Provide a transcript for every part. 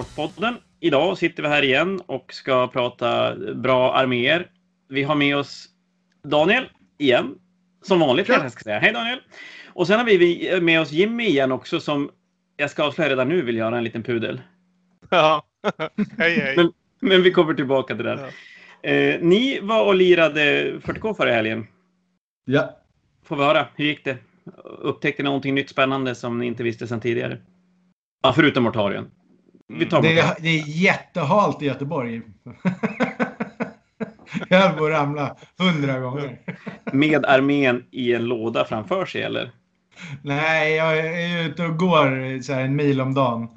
Warhammer-podden. Idag sitter vi här igen och ska prata bra arméer. Vi har med oss Daniel igen, som vanligt kanske jag ska säga. Hej Daniel! Och sen har vi med oss Jimmy igen också som jag ska avslöja redan nu vill göra en liten pudel. Ja, hej hej. Men, men, vi kommer tillbaka till det. Ja. Eh, ni var och lirade 40K förra helgen. Ja. Får vi höra, hur gick det? Upptäckte ni någonting nytt spännande som ni inte visste sedan tidigare? Ja, förutom Mortarion. Vi tar det, är, det är jättehalt i Göteborg. jag höll på att ramla hundra gånger. Med armén i en låda framför sig, eller? Nej, jag är ute och går så en mil om dagen.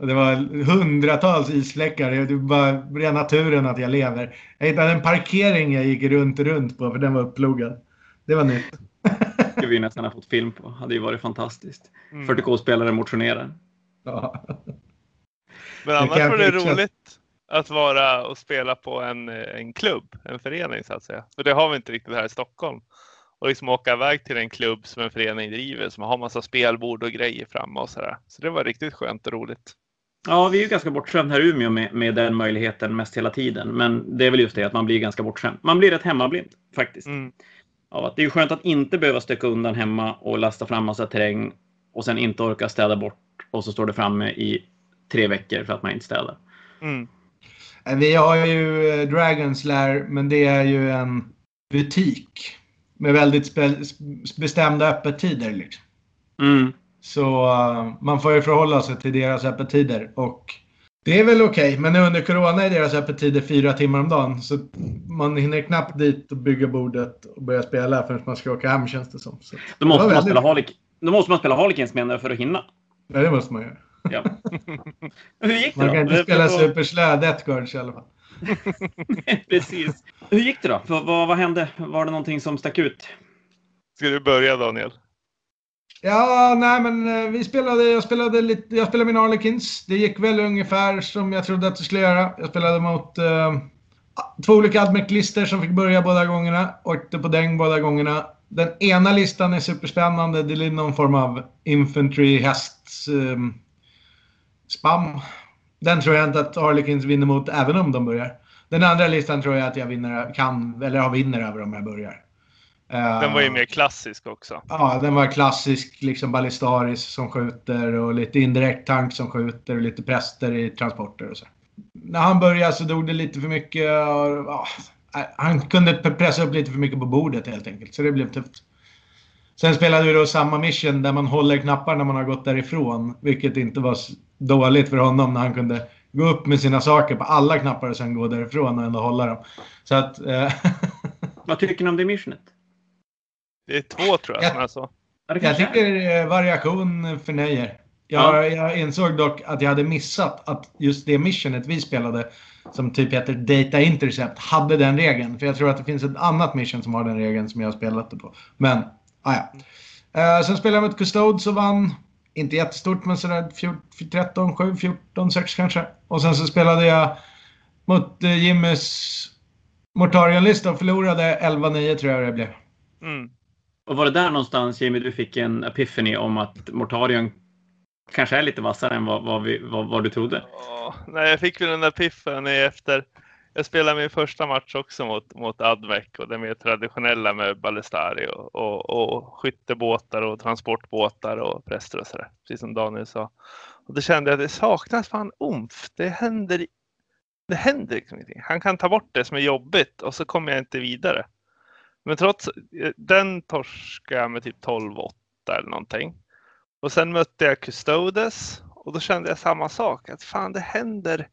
Och det var hundratals isfläckar. Det var bara rena turen att jag lever. Jag hittade en parkering jag gick runt och runt på för den var upploggad. Det var nytt. Det skulle vi nästan ha fått film på. Det hade ju varit fantastiskt. Mm. 40K-spelare motionerar. Ja. Men annars var det roligt att vara och spela på en, en klubb, en förening så att säga. För det har vi inte riktigt här i Stockholm. Och liksom åka iväg till en klubb som en förening driver som har massa spelbord och grejer framme och sådär. Så det var riktigt skönt och roligt. Ja, vi är ju ganska bortskämda här i Umeå med, med den möjligheten mest hela tiden. Men det är väl just det att man blir ganska bortskämd. Man blir rätt hemmablind faktiskt. Mm. Ja, det är ju skönt att inte behöva stöka undan hemma och lasta fram massa terräng och sen inte orka städa bort och så står det framme i tre veckor för att man inte städar. Mm. Eh, vi har ju eh, Dragons Lair, men det är ju en butik med väldigt bestämda öppettider. Liksom. Mm. Så uh, man får ju förhålla sig till deras öppettider. Och det är väl okej, okay, men under corona är deras öppettider fyra timmar om dagen. Så man hinner knappt dit och bygga bordet och börja spela förrän man ska åka hem känns det som. Så då, måste man spela Harlik, då måste man spela Harlequins menar för att hinna. Ja, det måste man göra. Ja. Hur gick det Man då? kan inte spela superslö Deathguards i alla fall. Precis. Hur gick det då? Vad, vad, hände? Var det någonting som stack ut? Ska du börja Daniel? Ja, nej men eh, vi spelade, jag spelade lite, jag spelade min Arlequins. Det gick väl ungefär som jag trodde att det skulle göra. Jag spelade mot uh, två olika admec som fick börja båda gångerna. Åkte på däng båda gångerna. Den ena listan är superspännande. Det är någon form av infantry häst um, spam. Den tror jag inte att Harlequins vinner mot även om de börjar. Den andra listan tror jag att jag vinner, kan, eller jag vinner över om jag börjar. Den var ju mer klassisk också. Ja, den var klassisk. Liksom Ballistaris som skjuter och lite indirekt tank som skjuter och lite präster i transporter och så. När han började så dog det lite för mycket. Och, han kunde pressa upp lite för mycket på bordet helt enkelt. Så det blev tufft. Sen spelade vi då samma mission där man håller knappar när man har gått därifrån. Vilket inte var dåligt för honom när han kunde gå upp med sina saker på alla knappar och sen gå därifrån och ändå hålla dem. Så att... Eh, Vad tycker ni om det missionet? Det är två tror jag. jag, alltså. jag tycker eh, variation förnöjer. Jag, ja. jag insåg dock att jag hade missat att just det missionet vi spelade som typ heter Data Intercept hade den regeln. För jag tror att det finns ett annat mission som har den regeln som jag har spelat det på. Men, ah, ja. Uh, sen spelade jag mot Custode och vann. Inte jättestort men sådär 13, 7, 14, 6 kanske. Och sen så spelade jag mot uh, Jimmys Mortarion-lista och förlorade 11-9 tror jag det blev. Mm. Och var det där någonstans Jimmy du fick en epiphany om att Mortarion kanske är lite vassare än vad, vad, vi, vad, vad du trodde? Oh, nej, jag fick väl den där piffen efter jag spelade min första match också mot, mot Advec och det mer traditionella med Ballestari och, och, och skyttebåtar och transportbåtar och präster och sådär. Precis som Daniel sa. Och då kände jag att det saknas fan omf. Det händer, det händer liksom ingenting. Han kan ta bort det som är jobbigt och så kommer jag inte vidare. Men trots eh, den torskade jag med typ 12-8 eller någonting. Och sen mötte jag Custodes och då kände jag samma sak. Att fan det händer.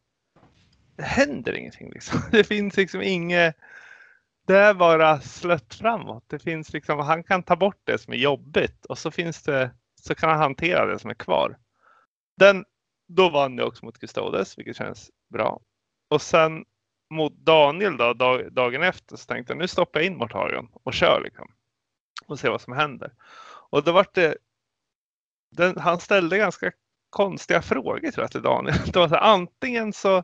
Det händer ingenting liksom. Det finns liksom inget. Det är bara slött framåt. Det finns liksom, han kan ta bort det som är jobbigt och så finns det, så kan han hantera det som är kvar. Den, då vann jag också mot Custodes, vilket känns bra. Och sen mot Daniel då, dag, dagen efter så tänkte jag nu stoppar jag in Mortarion och kör liksom. Och ser vad som händer. Och då vart det den, han ställde ganska konstiga frågor tror jag till Daniel. Det var så här, antingen så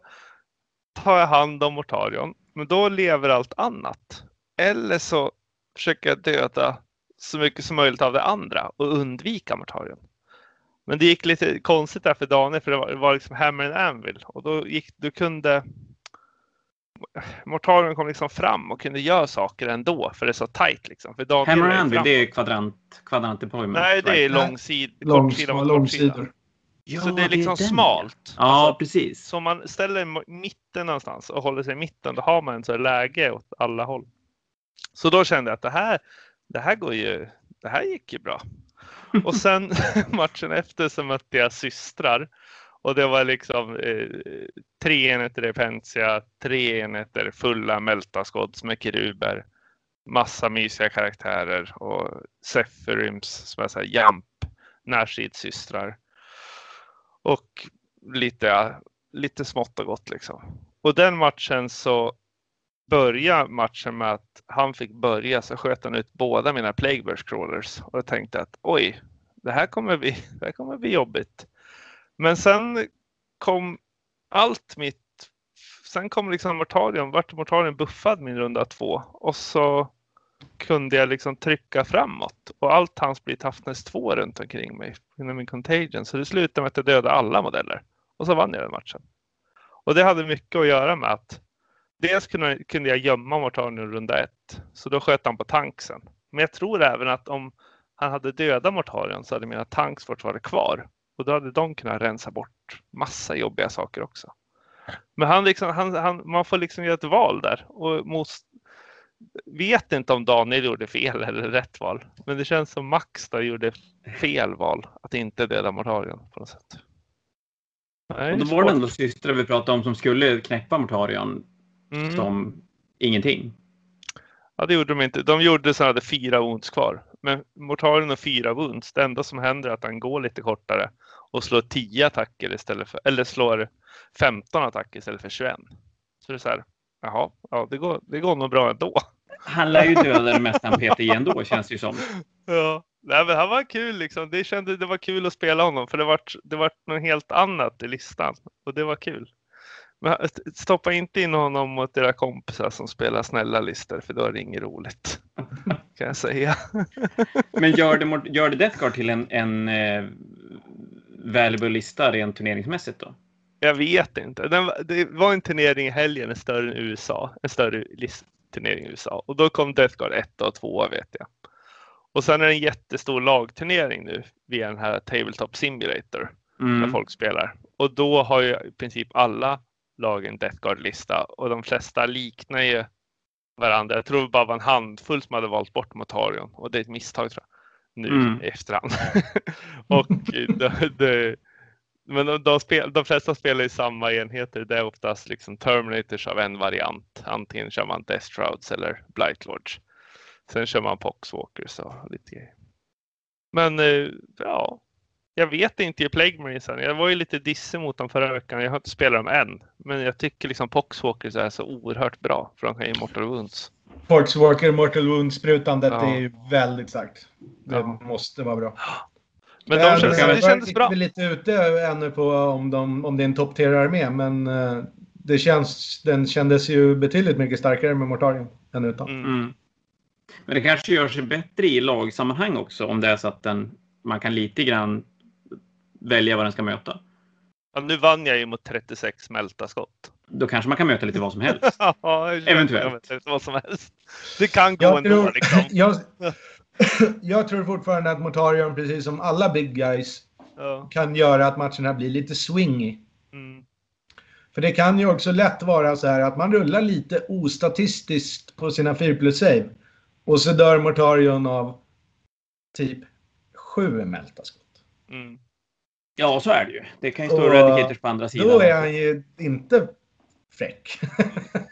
tar jag hand om Mortarion, men då lever allt annat. Eller så försöker jag döda så mycket som möjligt av det andra och undvika Mortarion. Men det gick lite konstigt där för Daniel för det var, det var liksom Hammer and Anvil och då gick du kunde Mortarion kom liksom fram och kunde göra saker ändå för det är så tight liksom. För Hammer and Anvil, det är kvadrant, kvadrant deployment? Nej, det är långsid, kortsida mot kortsida. Ja, så det är liksom det är smalt. Ja, alltså, precis. Så om man ställer mitten någonstans och håller sig i mitten, då har man en så läge åt alla håll. Så då kände jag att det här, det här går ju, det här gick ju bra. Och sen matchen efter så mötte jag systrar och det var liksom eh, tre enheter Repentia, tre enheter fulla Meltaskods med keruber, massa mysiga karaktärer och Sephiryms som är så här Jamp, närstridssystrar. Och lite, lite smått och gott liksom. Och den matchen så började matchen med att han fick börja så sköt han ut båda mina Plagueburst crawlers och jag tänkte att oj, det här kommer bli, det här kommer bli jobbigt. Men sen kom allt mitt, sen kom liksom Mortarion, vart Mortarion buffad min runda två och så kunde jag liksom trycka framåt och allt hans bli Toughness 2 runt omkring mig inom min contagion. Så det slutade med att jag dödade alla modeller och så vann jag den matchen. Och det hade mycket att göra med att dels kunde, kunde jag gömma Mortarion runda ett, så då sköt han på tanksen. Men jag tror även att om han hade dödat Mortarion så hade mina tanks fortfarande kvar och då hade de kunnat rensa bort massa jobbiga saker också. Men han liksom, han, han, man får liksom göra ett val där och most, vet inte om Daniel gjorde fel eller rätt val. Men det känns som Max då gjorde fel val att inte döda Mortarion på något sätt. Nej, och då var det ändå systrar vi pratade om som skulle knäppa Mortarion mm. som ingenting. Ja, det gjorde de inte. De gjorde så att hade fyra wounds kvar. Men Mortarion har fyra wounds. Det enda som händer är att han går lite kortare och slår 10 attacker istället för, eller slår 15 attacker istället för 21. Så det är så här, jaha, ja, det går, det går nog bra ändå. Han lär ju döda det mesta han PT ändå känns det ju som. Ja, Nej, men han var kul liksom. Det kände det var kul att spela honom för det var, det var något helt annat i listan och det var kul. Men stoppa inte in honom mot era kompisar som spelar snälla listor för då är det inget roligt. Kan jag säga. Men gör det, gör det Death Guard till en, en eh, valuable lista rent turneringsmässigt då? Jag vet inte. Den, det var en turnering i helgen, en större än USA. En större listturnering i USA. Och då kom Death Guard 1 och 2 vet jag. Och sen är det en jättestor lagturnering nu via den här Tabletop Simulator. Mm. Där folk spelar. Och då har ju i princip alla lagen Death Guard-lista och de flesta liknar ju varandra. Jag tror det bara var en handfull som hade valt bort Motarion och det är ett misstag tror jag. Nu mm. i efterhand. och det, det, men de, de, spel, de flesta spelar i samma enheter. Det är oftast liksom Terminators av en variant. Antingen kör man Death Shrouds eller Blightlords. Sen kör man Poxwalkers och lite grejer. Men eh, ja, jag vet inte i Plague Marinesen. Jag var ju lite dissig mot dem förra veckan. Jag har inte spelat dem än. Men jag tycker liksom Poxwalkers är så oerhört bra. För de kan ju Mortal Wounds. Poxwalker, Mortal Wounds-sprutandet ja. är ju väldigt starkt. Det ja. måste vara bra. Men de känns, det, det kändes bra. Vi är lite ute ännu på om, de, om det är en topp armé men uh, det känns, den kändes ju betydligt mycket starkare med Mortarion än utan. Mm. mm. Men det kanske gör sig bättre i lagsammanhang också om det är så att den, man kan lite grann välja vad den ska möta. Ja, nu vann jag ju mot 36 smälta skott. Då kanske man kan möta lite vad som helst. ja, Eventuellt. Vad som helst. Det kan gå jag ändå. Tror, liksom. jag, jag tror fortfarande att Motarion, precis som alla big guys, ja. kan göra att matcherna blir lite swingy. Mm. För det kan ju också lätt vara så här att man rullar lite ostatistiskt på sina 4 plus save. Och så dör Mortarion av typ sju mälta skott. Mm. Ja, så är det ju. Det kan ju stå Radicators på andra sidan. Då är han ju inte fräck.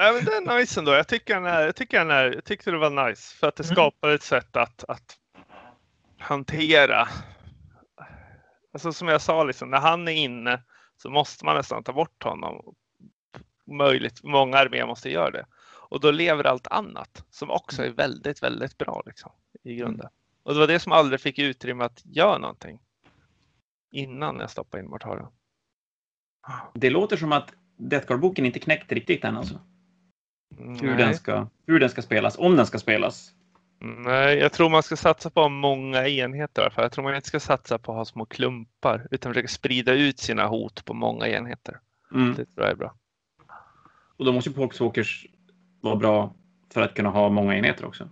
Nej, men det är nice ändå. Jag tycker, han är, jag, tycker han är, jag tyckte det var nice för att det mm. skapar ett sätt att, att hantera. Alltså som jag sa, liksom, när han är inne så måste man nästan ta bort honom. Möjligt, många arméer måste göra det. Och då lever allt annat som också är väldigt, väldigt bra liksom, i grunden. Mm. Och det var det som aldrig fick utrymme att göra någonting innan jag stoppade in Mortarion. Det låter som att Deathguard-boken inte knäckt riktigt än alltså. Hur den, ska, hur den ska spelas, om den ska spelas. Nej, jag tror man ska satsa på många enheter. För jag tror man inte ska satsa på att ha små klumpar utan försöka sprida ut sina hot på många enheter. Mm. Det tror jag är bra. Och då måste ju Poxwalkers vara bra för att kunna ha många enheter också.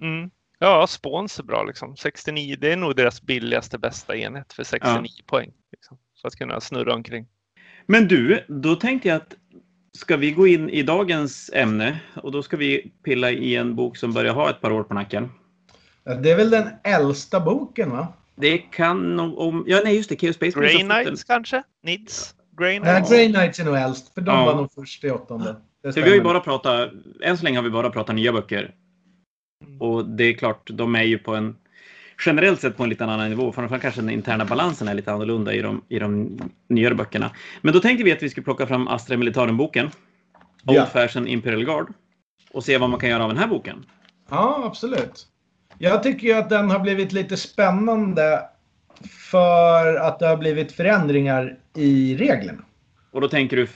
Mm. Ja, spåns är bra liksom. 69, det är nog deras billigaste bästa enhet för 69 ja. poäng. Liksom, för att kunna snurra omkring. Men du, då tänkte jag att ska vi gå in i dagens ämne och då ska vi pilla i en bok som börjar ha ett par år på nacken. Det är väl den äldsta boken va? Det kan nog om... Ja, nej just det. Chaos Space Grey Knights kanske? Nids? Grey Knights? Ja, Grey Knights är nog äldst. För de ja. var nog först i åttonde. Så vi har ju bara pratat... Än så länge har vi bara pratat nya böcker. Mm. Och det är klart, de är ju på en generellt sett på en lite annan nivå. Framförallt kanske den interna balansen är lite annorlunda i de, i de nyare böckerna. Men då tänkte vi att vi skulle plocka fram Astra Militarum-boken. Old ja. Fashion Imperial Guard. Och se vad man kan göra av den här boken. Ja, absolut. Jag tycker ju att den har blivit lite spännande för att det har blivit förändringar i reglerna. Och då tänker du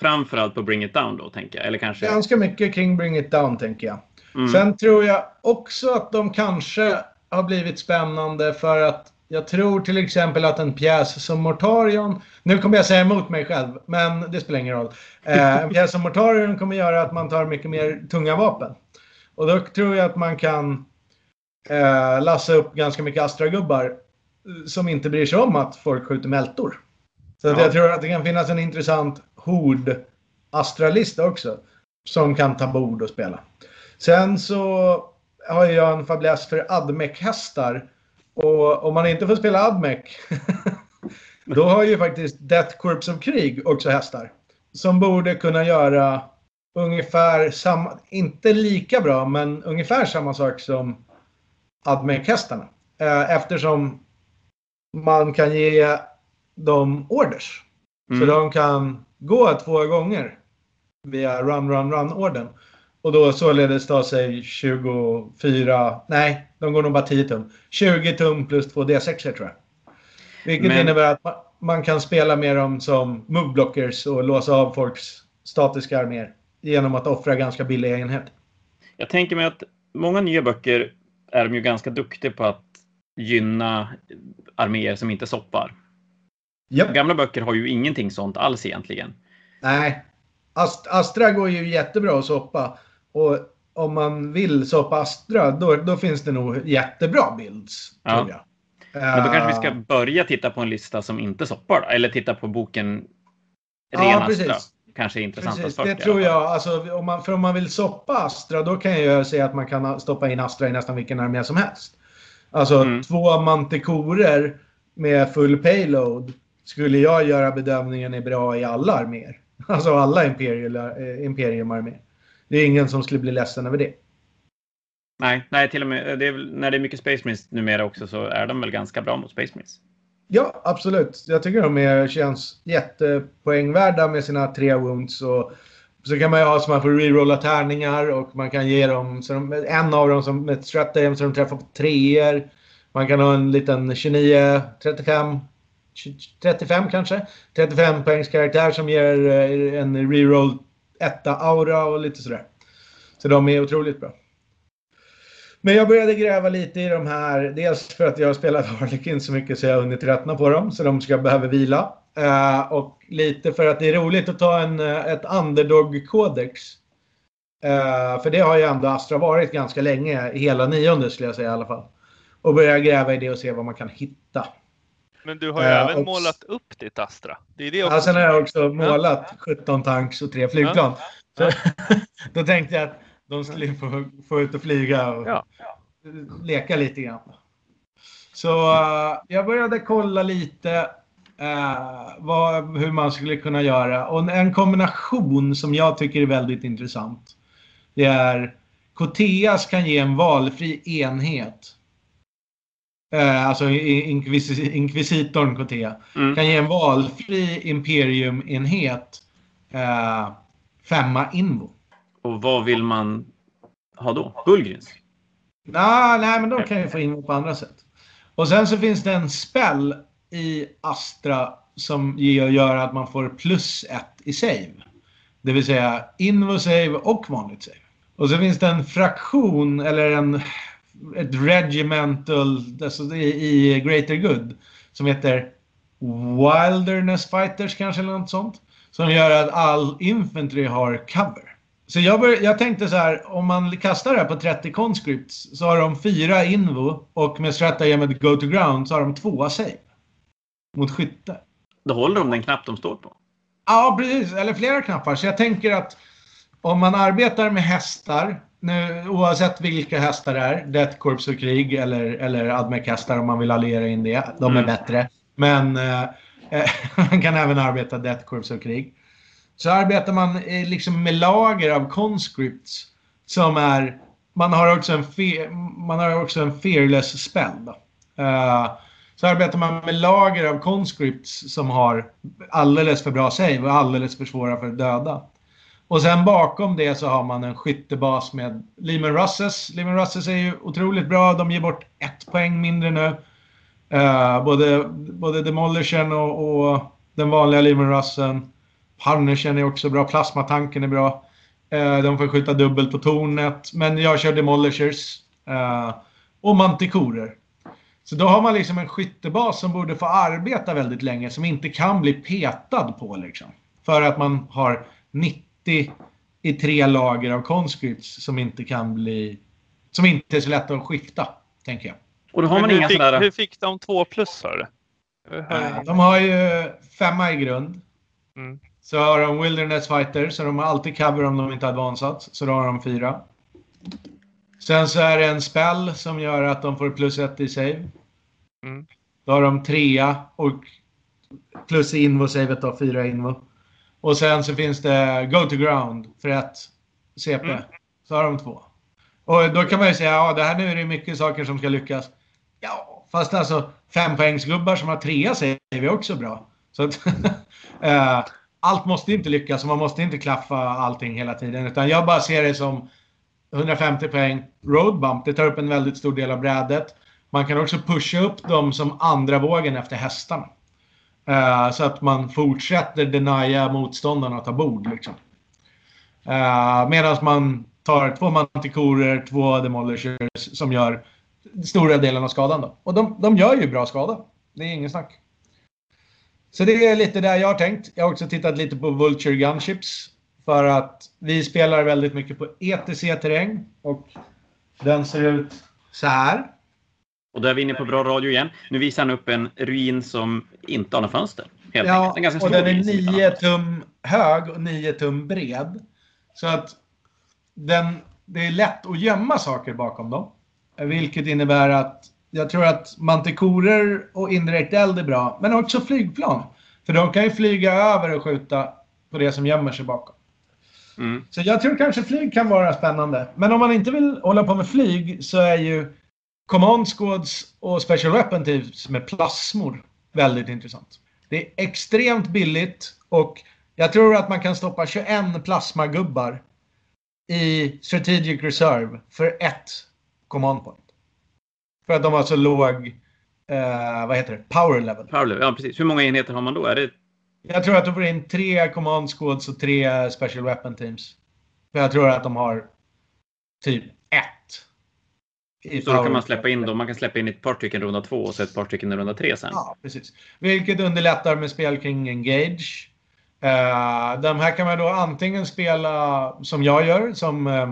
framförallt på Bring It Down då, tänker jag? Eller kanske... Ganska mycket kring Bring It Down, tänker jag. Mm. Sen tror jag också att de kanske har blivit spännande för att jag tror till exempel att en pjäs som Mortarion, nu kommer jag säga emot mig själv, men det spelar ingen roll. Eh, en pjäs som Mortarion kommer göra att man tar mycket mer tunga vapen. Och då tror jag att man kan eh, lassa upp ganska mycket Astra-gubbar eh, som inte bryr sig om att folk skjuter mältor. Så ja. jag tror att det kan finnas en intressant hord Astra-lista också. Som kan ta bord och spela. Sen så har jag en fäbless för Admec-hästar. Och om man inte får spela Admec då har ju faktiskt Death Corps of Krig också hästar. Som borde kunna göra ungefär samma, inte lika bra, men ungefär samma sak som Admec-hästarna. Eh, eftersom man kan ge dem orders. Mm. Så de kan gå två gånger via run, run, run-orden. Och då således ta sig 24, nej, de går nog bara 10 tum. 20 tum plus 2 D6 tror jag. Vilket Men... innebär att man, man, kan spela med dem som moveblockers och låsa av folks statiska arméer. Genom att offra ganska billiga enheter. Jag tänker mig att många nya böcker är de ju ganska duktiga på att gynna arméer som inte soppar. Yep. Gamla böcker har ju ingenting sånt alls egentligen. Nej. Ast Astra går ju jättebra att soppa. Och om man vill soppa Astra, då, då finns det nog jättebra builds. Ja. Jag. Men då kanske vi ska eh. börja titta på en lista som inte soppar? Eller titta på boken Ren ja, Astra. Kanske är intressantast precis, först. Det tror jag. Alltså, om man, för om man vill soppa Astra, då kan jag säga att man kan stoppa in Astra i nästan vilken armé som helst. Alltså mm. två mantikorer med full payload skulle jag göra bedömningen är bra i alla arméer. Alltså alla imperium, eh, imperiumarméer. Det är ingen som skulle bli ledsen över det. Nej, nej till och med det är, när det är mycket Space Marines numera också så är de väl ganska bra mot Space Marines. Ja, absolut. Jag tycker de är, känns jättepoängvärda med sina tre wounds. Och så kan man ju ha så man får rerolla tärningar och man kan ge dem, så de, en av dem som ett stratagem så de träffar på treor. Man kan ha en liten 29, 35, 35 kanske. 35 poängs karaktär som ger eh, en reroll etta aura och lite sådär. Så de är otroligt bra. Men jag började gräva lite i de här. Dels för att jag har spelat Harlequin så mycket så jag har hunnit tröttna på dem. Så de ska behöva vila. Eh, och lite för att det är roligt att ta en, eh, ett underdog-kodex. Eh, för det har ju ändå Astra varit ganska länge. Hela nionde skulle jag säga i alla fall. Och börja gräva i det och se vad man kan hitta. Men du har ju uh, även och... målat upp ditt Astra. Det är det också. Ja, sen har jag också målat 17 tanks och tre flygplan. Ja. Så, då tänkte jag att de skulle få, få ut och flyga och ja. leka lite grann. Så uh, jag började kolla lite uh, vad, hur man skulle kunna göra. Och en kombination som jag tycker är väldigt intressant. Det är Coteas kan ge en valfri enhet Eh, alltså inkvis inkvisitorn Cotea, mm. kan ge en valfri Imperium-enhet eh, femma Invo. Och vad vill man ha då? Bullgrins? Nah, nej, men de kan ju få Invo på andra sätt. Och sen så finns det en spell i Astra som gör att man får plus ett i save. Det vill säga Invo save och vanligt save. Och så finns det en fraktion eller en ett regimental alltså i, Greater Good som heter Wilderness Fighters kanske eller något sånt. Som gör att all infantry har cover. Så jag, bör, jag tänkte så här, om man kastar det här på 30 conscripts så har de fyra invo och med stratagemet go to ground så har de tvåa save. Mot skytte. Då håller de den knapp de står på. Ja, precis. Eller flera knappar. Så jag tänker att om man arbetar med hästar, nu, oavsett vilka hästar det är, Death Corps och krig eller, eller Admec-hästar om man vill alliera in det. De är mm. bättre. Men eh, man kan även arbeta Death Corps och krig. Så arbetar man eh, liksom med lager av conscripts som är... Man har också en, fe, man har också en fearless spell. Uh, så arbetar man med lager av conscripts som har alldeles för bra save och alldeles för svåra för att döda. Och sen bakom det så har man en skyttebas med Lehman Russes. Lehman Russes är ju otroligt bra. De ger bort ett poäng mindre nu. Uh, både, både Demolishern och, och den vanliga Lehman Russen. Punishen är också bra. Plasmatanken är bra. Uh, de får skjuta dubbelt på tornet. Men jag kör Demolishers. Uh, och Mantikorer. Så då har man liksom en skyttebas som borde få arbeta väldigt länge. Som inte kan bli petad på liksom. För att man har 90 i tre lager av conscripts som inte kan bli... Som inte är så lätta att skifta, tänker jag. Och då har man hur, inga fick, sådär... hur fick de två plus hör uh, De har ju femma i grund. Mm. Så har de Wilderness Fighter, så de har alltid cover om de inte har advansat. Så då har de fyra. Sen så är det en spell som gör att de får plus ett i save. Mm. Då har de trea och plus i invo-savet då, fyra invo. Och sen så finns det Go to Ground för ett CP. Mm. Så har de två. Och då kan man ju säga, ja det här nu är det mycket saker som ska lyckas. Ja, fast alltså fempoängsgubbar som har trea säger vi också bra. Så att, äh, allt måste inte lyckas och man måste inte klaffa allting hela tiden. Utan jag bara ser det som 150 poäng road bump. Det tar upp en väldigt stor del av brädet. Man kan också pusha upp dem som andra vågen efter hästarna. Eh, så att man fortsätter denia motståndarna att ta bord. Liksom. Eh, Medan man tar två mantikorer, två demolishers som gör stora delen av skadan. Då. Och de, de gör ju bra skada. Det är ingen snack. Så det är lite där jag har tänkt. Jag har också tittat lite på Vulture Gunships. För att vi spelar väldigt mycket på ETC-terräng. Och den ser ut så här. Och då är vi inne på bra radio igen. Nu visar han upp en ruin som inte har några fönster. Helt ja, en och den är 9 tum hög och 9 tum bred. Så att den, det är lätt att gömma saker bakom dem. Vilket innebär att jag tror att mantikorer och indirekt eld är bra. Men också flygplan. För de kan ju flyga över och skjuta på det som gömmer sig bakom. Mm. Så jag tror kanske flyg kan vara spännande. Men om man inte vill hålla på med flyg så är ju Command Squads och Special Weapon Teams med plasmor väldigt intressant. Det är extremt billigt och jag tror att man kan stoppa 21 plasmagubbar i Strategic Reserve för ett command point. För att de har så låg, eh, vad heter det, power level. Power level, ja precis. Hur många enheter har man då? Är det... Jag tror att de får in tre command squads och tre special weapon teams. För jag tror att de har typ så då kan man släppa in dem. Man kan släppa in ett par stycken runda två och så ett par stycken i runda tre sen. Ja, precis. Vilket underlättar med spel kring Engage. Uh, de här kan man då antingen spela som jag gör, som uh,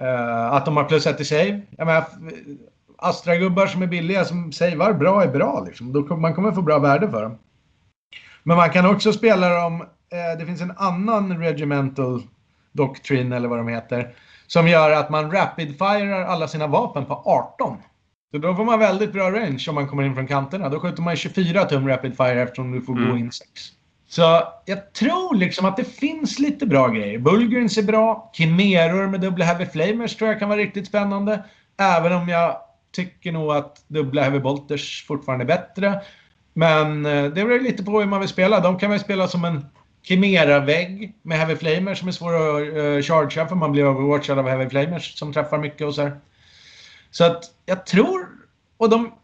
uh, att de har plus ett i save. Jag menar, Astra-gubbar som är billiga, som savear bra, är bra. Liksom. Då, man kommer få bra värde för dem. Men man kan också spela dem... det finns en annan regimental doctrine, eller vad de heter som gör att man rapid-firar alla sina vapen på 18. Så då får man väldigt bra range om man kommer in från kanterna. Då skjuter man 24 tum rapid-fire eftersom du får mm. gå in 6. Så jag tror liksom att det finns lite bra grejer. Bulgurins är bra. Kimeror med dubbla Heavy Flamers tror jag kan vara riktigt spännande. Även om jag tycker nog att dubbla Heavy Bolters fortfarande är bättre. Men eh, det beror lite på hur man vill spela. De kan väl spela som en Chimera-vägg med Heavy Flamers som är svår att uh, chargea för man blir overwatchad av Heavy Flamers som träffar mycket och så här. Så att jag tror, och de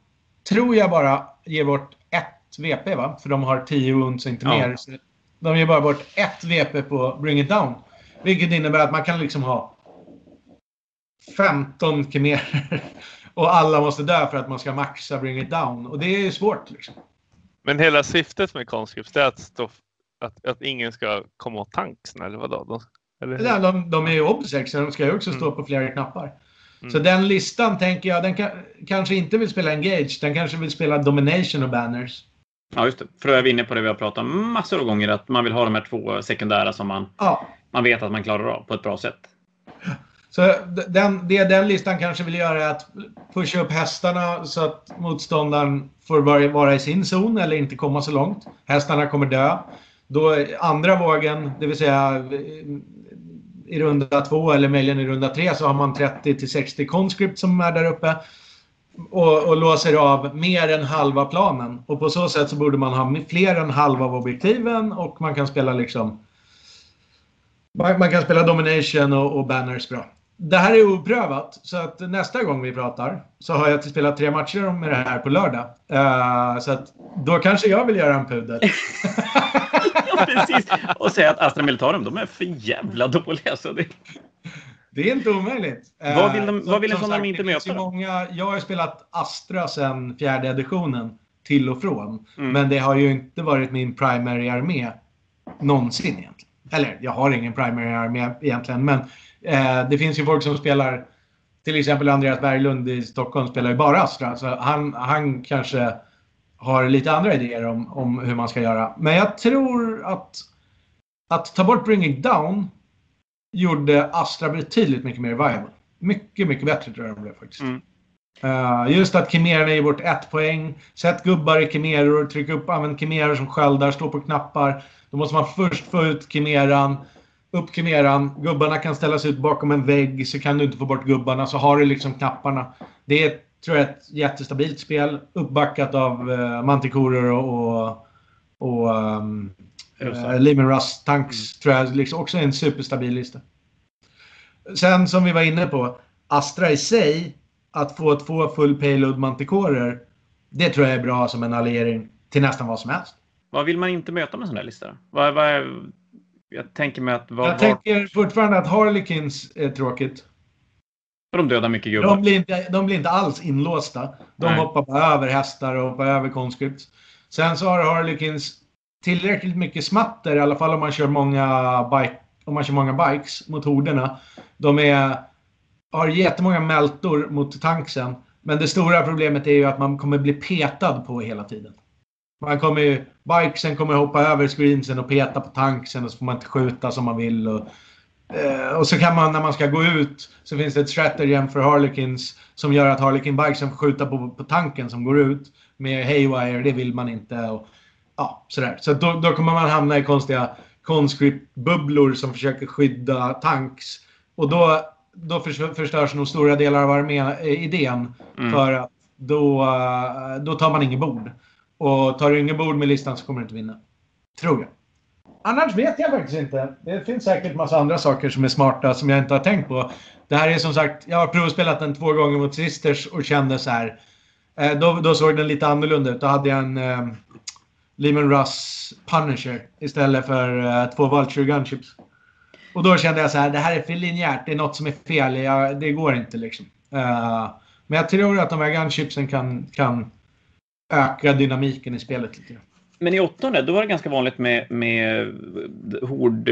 tror jag bara ger bort ett VP va? För de har 10 wounds och inte ja. mer. Så de ger bara bort ett VP på Bring It Down. Vilket innebär att man kan liksom ha 15 kemerer och alla måste dö för att man ska maxa bring it down. Och det är svårt. Liksom. Men hela syftet med conscripts är att, stå, att, att ingen ska komma åt tanksen eller vadå? De, eller? Ja, de, de är ju obsex, de ska ju också stå mm. på flera knappar. Mm. Så den listan tänker jag, den kan, kanske inte vill spela Engage, den kanske vill spela Domination och Banners. Ja, just det. För då är vi inne på det vi har pratat om massor av gånger, att man vill ha de här två sekundära som man, ja. man vet att man klarar av på ett bra sätt. Så den, det den listan kanske vill göra är att pusha upp hästarna så att motståndaren får vara, vara i sin zon eller inte komma så långt. Hästarna kommer dö. Då andra vågen, det vill säga eh, i runda två eller möjligen i runda tre så har man 30 till 60 conscript som är där uppe. Och, och, låser av mer än halva planen. Och på så sätt så borde man ha fler än halva av objektiven och man kan spela liksom... Man, man kan spela Domination och, och Banners bra. Det här är oprövat, så att nästa gång vi pratar så har jag spelat tre matcher med det här på lördag. Uh, så att då kanske jag vill göra en pudel. ja, precis. Och säga att Astra Militarum, de är för jävla dåliga. Så det... det är inte omöjligt. Vad vill, de, uh, vad vill en sån armé inte möta? Många, jag har spelat Astra sedan fjärde editionen till och från. Mm. Men det har ju inte varit min primary armé någonsin egentligen. Eller, jag har ingen primary armé egentligen, men Eh, det finns ju folk som spelar, till exempel Andreas Berglund i Stockholm spelar ju bara Astra. Så han, han kanske har lite andra idéer om, om hur man ska göra. Men jag tror att att ta bort Bring It Down gjorde Astra betydligt mycket mer viable. Mycket, mycket bättre tror jag de blev faktiskt. Mm. Uh, just att Kemererna ger bort ett poäng. Sätt gubbar i Kemeror, tryck upp, använd Kemeror som sköldar, stå på knappar. Då måste man först få ut Kemeran upp Kemeran, gubbarna kan ställas ut bakom en vägg så kan du inte få bort gubbarna så har du liksom knapparna. Det är tror jag ett jättestabilt spel uppbackat av uh, Mantikorer och, och, och um, uh, Lehman Russ Tanks mm. tror jag liksom också är en superstabil lista. Sen som vi var inne på, Astra i sig, att få två full payload Mantikorer, det tror jag är bra som en alliering till nästan vad som helst. Vad vill man inte möta med en sån här lista? Vad, vad är jag tänker mig att... Var, jag tänker fortfarande att Harlequins är tråkigt. de dödar mycket gubbar. De blir inte, de blir inte alls inlåsta. De Nej. hoppar bara över hästar och hoppar över conscripts. Sen så har Harlequins tillräckligt mycket smatter, i alla fall om man kör många, bike, om man kör många bikes mot horderna. De är, har jättemånga mältor mot tanksen. Men det stora problemet är ju att man kommer bli petad på hela tiden. Man kommer ju, bikesen kommer hoppa över screensen och peta på tanksen och så får man inte skjuta som man vill. Och, eh, och så kan man när man ska gå ut så finns det ett stratagem för Harlequins som gör att Harlequin bikesen får skjuta på, på tanken som går ut. Med Haywire, det vill man inte. Och, ja, sådär. Så då, då kommer man hamna i konstiga conscript-bubblor som försöker skydda tanks. Och då, då förstörs nog stora delar av armé-idén. Mm. För att då, eh, då tar man inget bord. Och tar du inga bord med listan så kommer du inte vinna. Tror jag. Annars vet jag faktiskt inte. Det finns säkert massa andra saker som är smarta som jag inte har tänkt på. Det här är som sagt, jag har provspelat den två gånger mot Sisters och kände så här. Eh, då, då såg den lite annorlunda ut. Då hade jag en eh, Lehman Russ Punisher istället för eh, två Vulture Gunships. Och då kände jag så här, det här är för linjärt. Det är något som är fel. Jag, det går inte liksom. Uh, men jag tror att de här gunshipsen kan, kan öka dynamiken i spelet lite Men i åttonde, då var det ganska vanligt med, med hord,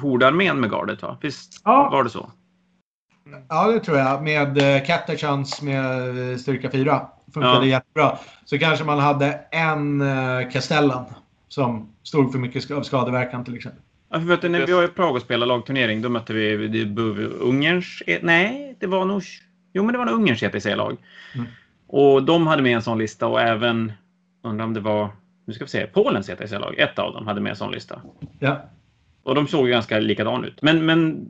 hordarmén med gardet, va? Visst ja. var det så? Ja, det tror jag. Med uh, Catachans med eh, styrka 4. Funkade ja. jättebra. Så kanske man hade en uh, Castellan som stod för mycket av skadeverkan till exempel. Ja, för vet du, när vi var i Prag och spelade lagturnering, då mötte vi Ungerns... Nej, det var nog... Jo, men det var nog Ungerns EPC-lag. Mm. Och de hade med en sån lista och även, undrar om det var, nu ska vi se, Polens ETC-lag, ett av dem hade med en sån lista. Ja. Och de såg ju ganska likadana ut. Men, men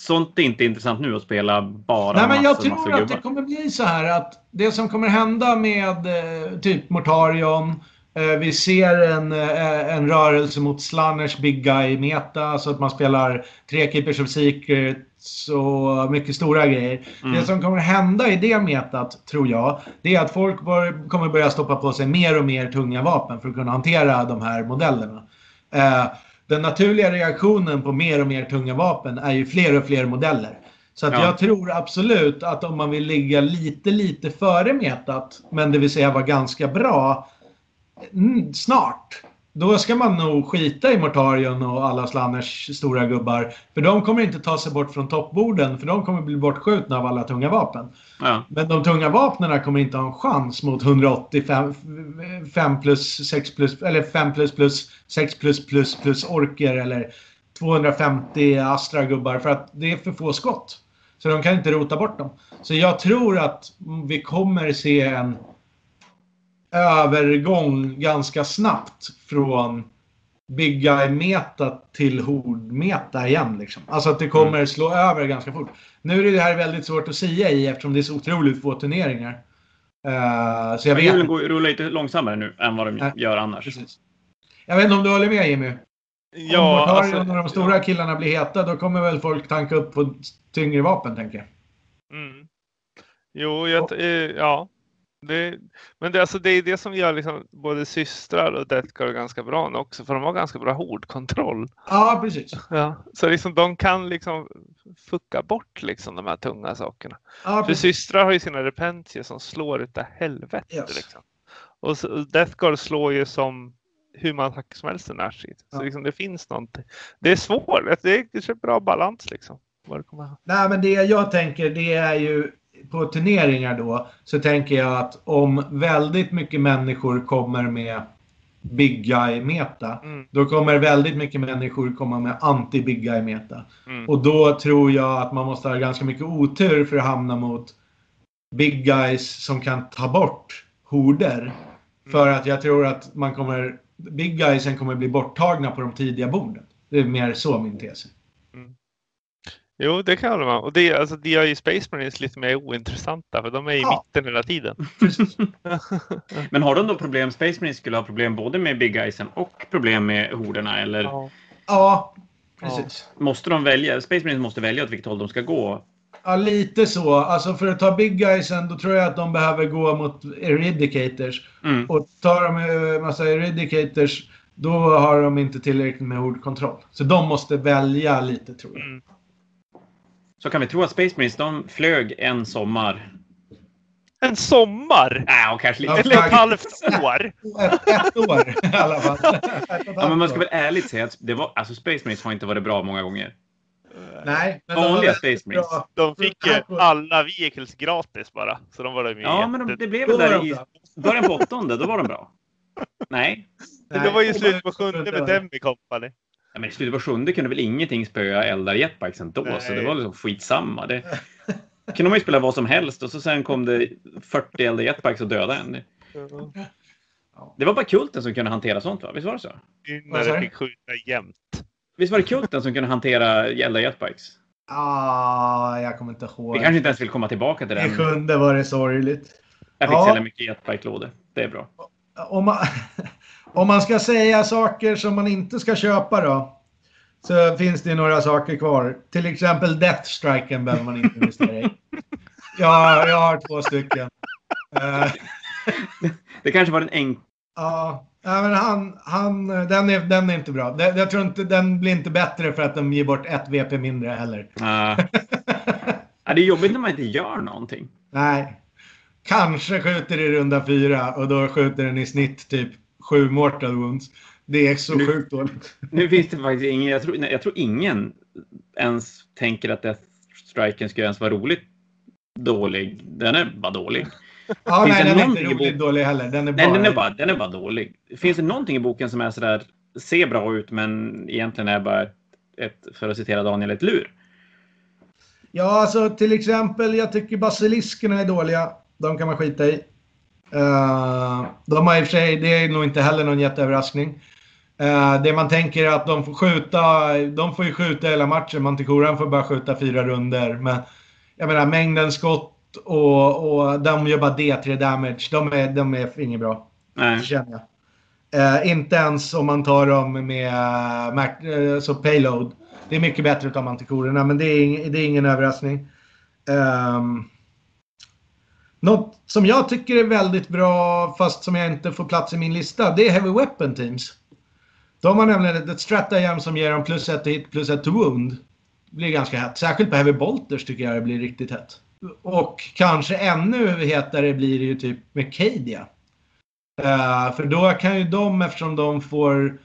sånt är inte intressant nu att spela bara Nej, men Jag tror att det kommer bli så här att det som kommer hända med eh, typ Mortarion, eh, vi ser en, eh, en rörelse mot Slanners Big Guy-meta, så att man spelar tre Keepers of Secret, så mycket stora grejer. Mm. Det som kommer hända i det metat, tror jag, det är att folk bör, kommer börja stoppa på sig mer och mer tunga vapen för att kunna hantera de här modellerna. Eh, den naturliga reaktionen på mer och mer tunga vapen är ju fler och fler modeller. Så att ja. jag tror absolut att om man vill ligga lite, lite före metat, men det vill säga vara ganska bra snart. Då ska man nog skita i Mortarion och alla Slanners stora gubbar. För de kommer inte ta sig bort från toppborden, för de kommer bli bortskjutna av alla tunga vapen. Ja. Men de tunga vapnen kommer inte ha en chans mot 185 5 plus 6 plus, eller 5 plus plus 6 plus plus plus orker eller 250 Astra-gubbar för att det är för få skott. Så de kan inte rota bort dem. Så jag tror att vi kommer se en övergång ganska snabbt från Big Guy-meta till Hord-meta igen. Liksom. Alltså att det kommer mm. slå över ganska fort. Nu är det här väldigt svårt att säga i eftersom det är så otroligt få turneringar. Uh, så jag Men vet... rullar lite långsammare nu än vad de Nej. gör annars. Precis. Jag vet inte om du håller med Jimmy? Ja, om alltså, när de stora ja. killarna blir heta, då kommer väl folk tanka upp på tyngre vapen, tänker jag. Mm. Jo, jag, eh, ja. Det, men det, alltså, det är det som gör liksom både systrar och Deathguard ganska bra nu också, för de har ganska bra hordkontroll. Ja, precis. Ja, så liksom, de kan liksom fucka bort liksom, de här tunga sakerna. Ja, för systrar har ju sina repentier som slår utav helvete. Yes. Liksom. Och så, slår ju som hur man som helst i närstrid. Ja. Så liksom, det finns någonting. Det är svårt. Det är, det är bra balans liksom. Nej, men det jag tänker det är ju på turneringar då så tänker jag att om väldigt mycket människor kommer med Big Guy-meta, mm. då kommer väldigt mycket människor komma med anti-Big Guy-meta. Mm. Och då tror jag att man måste ha ganska mycket otur för att hamna mot Big Guys som kan ta bort horder. Mm. För att jag tror att man kommer Big Guysen kommer bli borttagna på de tidiga borden. Det är mer så min tes. Mm. Jo, det kan man. Och det, alltså, det gör ju Space Marines lite mer ointressanta för de är i ja. mitten hela tiden. Men har de då problem, Space Marines skulle ha problem både med Big Guysen och problem med horderna eller? Ja, ja precis. Måste de välja? Space Marines måste välja åt vilket håll de ska gå. Ja, lite så. Alltså för att ta Big Guysen, då tror jag att de behöver gå mot Eridicators. Mm. Och tar de en massa Eridicators, då har de inte tillräckligt med ordkontroll. Så de måste välja lite, tror jag. Mm. Så kan vi tro att Space Marines, de flög en sommar. En sommar? Ja, kanske lite. Eller ett halvt år. ett, ett år i alla fall. ja, men man ska väl ärligt säga att det var, alltså Space Marines har inte varit bra många gånger. Nej. Men Vanliga Space Marines. De fick ju alla vehicles gratis bara. Så de var de Ja, men de, det blev väl där i början på åttonde, då var de bra. Nej. Nej. Det var ju slutet på sjunde med Demi Company. Ja, men i slutet på sjunde kunde väl ingenting spöa eldar jetbikesen då, Nej. så det var liksom skitsamma. Det kunde man ju spela vad som helst och så sen kom det 40 eldar jetbikes och döda en. Det var bara kulten som kunde hantera sånt va? Visst var det så? När det fick skjuta jämt. Visst var det kulten som kunde hantera eldar jetbikes? Ah, jag kommer inte ihåg. Vi kanske inte ens vill komma tillbaka till det. I sjunde var det sorgligt. Jag fick ja. sälja mycket jetbike-lådor. Det är bra. Om man, om man ska säga saker som man inte ska köpa då. Så finns det några saker kvar. Till exempel Death Striken behöver man inte investera i. Jag, jag har två stycken. Eh. det kanske var den enkla. Ja, men han, han, den, är, den är inte bra. Jag tror inte, den blir inte bättre för att de ger bort ett VP mindre heller. Uh. ja, det är jobbigt när man inte gör någonting. Nej. Kanske skjuter i runda fyra och då skjuter den i snitt typ sju mortal wounds. Det är så nu, sjukt dåligt. Nu finns det faktiskt ingen, jag tror, jag tror ingen ens tänker att Death Striken ska ens vara roligt dålig. Den är bara dålig. Ja, nej, den är inte roligt dålig heller. Den är, bara... nej, den, är bara, den är bara dålig. Finns det någonting i boken som är sådär, ser bra ut men egentligen är bara ett, ett för att citera Daniel, ett lur? Ja, alltså till exempel, jag tycker basiliskerna är dåliga. De kan man skita i. Uh, de har i och för sig, det är nog inte heller någon jätteöverraskning. Uh, det man tänker är att de får skjuta, de får ju skjuta hela matchen. Manticoran får bara skjuta fyra runder. Men jag menar mängden skott och, och de gör bara D3 damage. De är, de är inget bra. Nej. Känner jag. Uh, inte ens om man tar dem med uh, så payload. Det är mycket bättre att ta mantikorerna, men det är, det är ingen överraskning. Um, något som jag tycker är väldigt bra, fast som jag inte får plats i min lista, det är Heavy Weapon Teams. De har nämligen ett stratagem som ger dem plus ett hit, plus ett to wound. blir ganska hett. Särskilt på Heavy Bolters tycker jag det blir riktigt hett. Och kanske ännu hetare blir det ju typ med Cadia. Uh, eh, för då kan ju de, eftersom de får...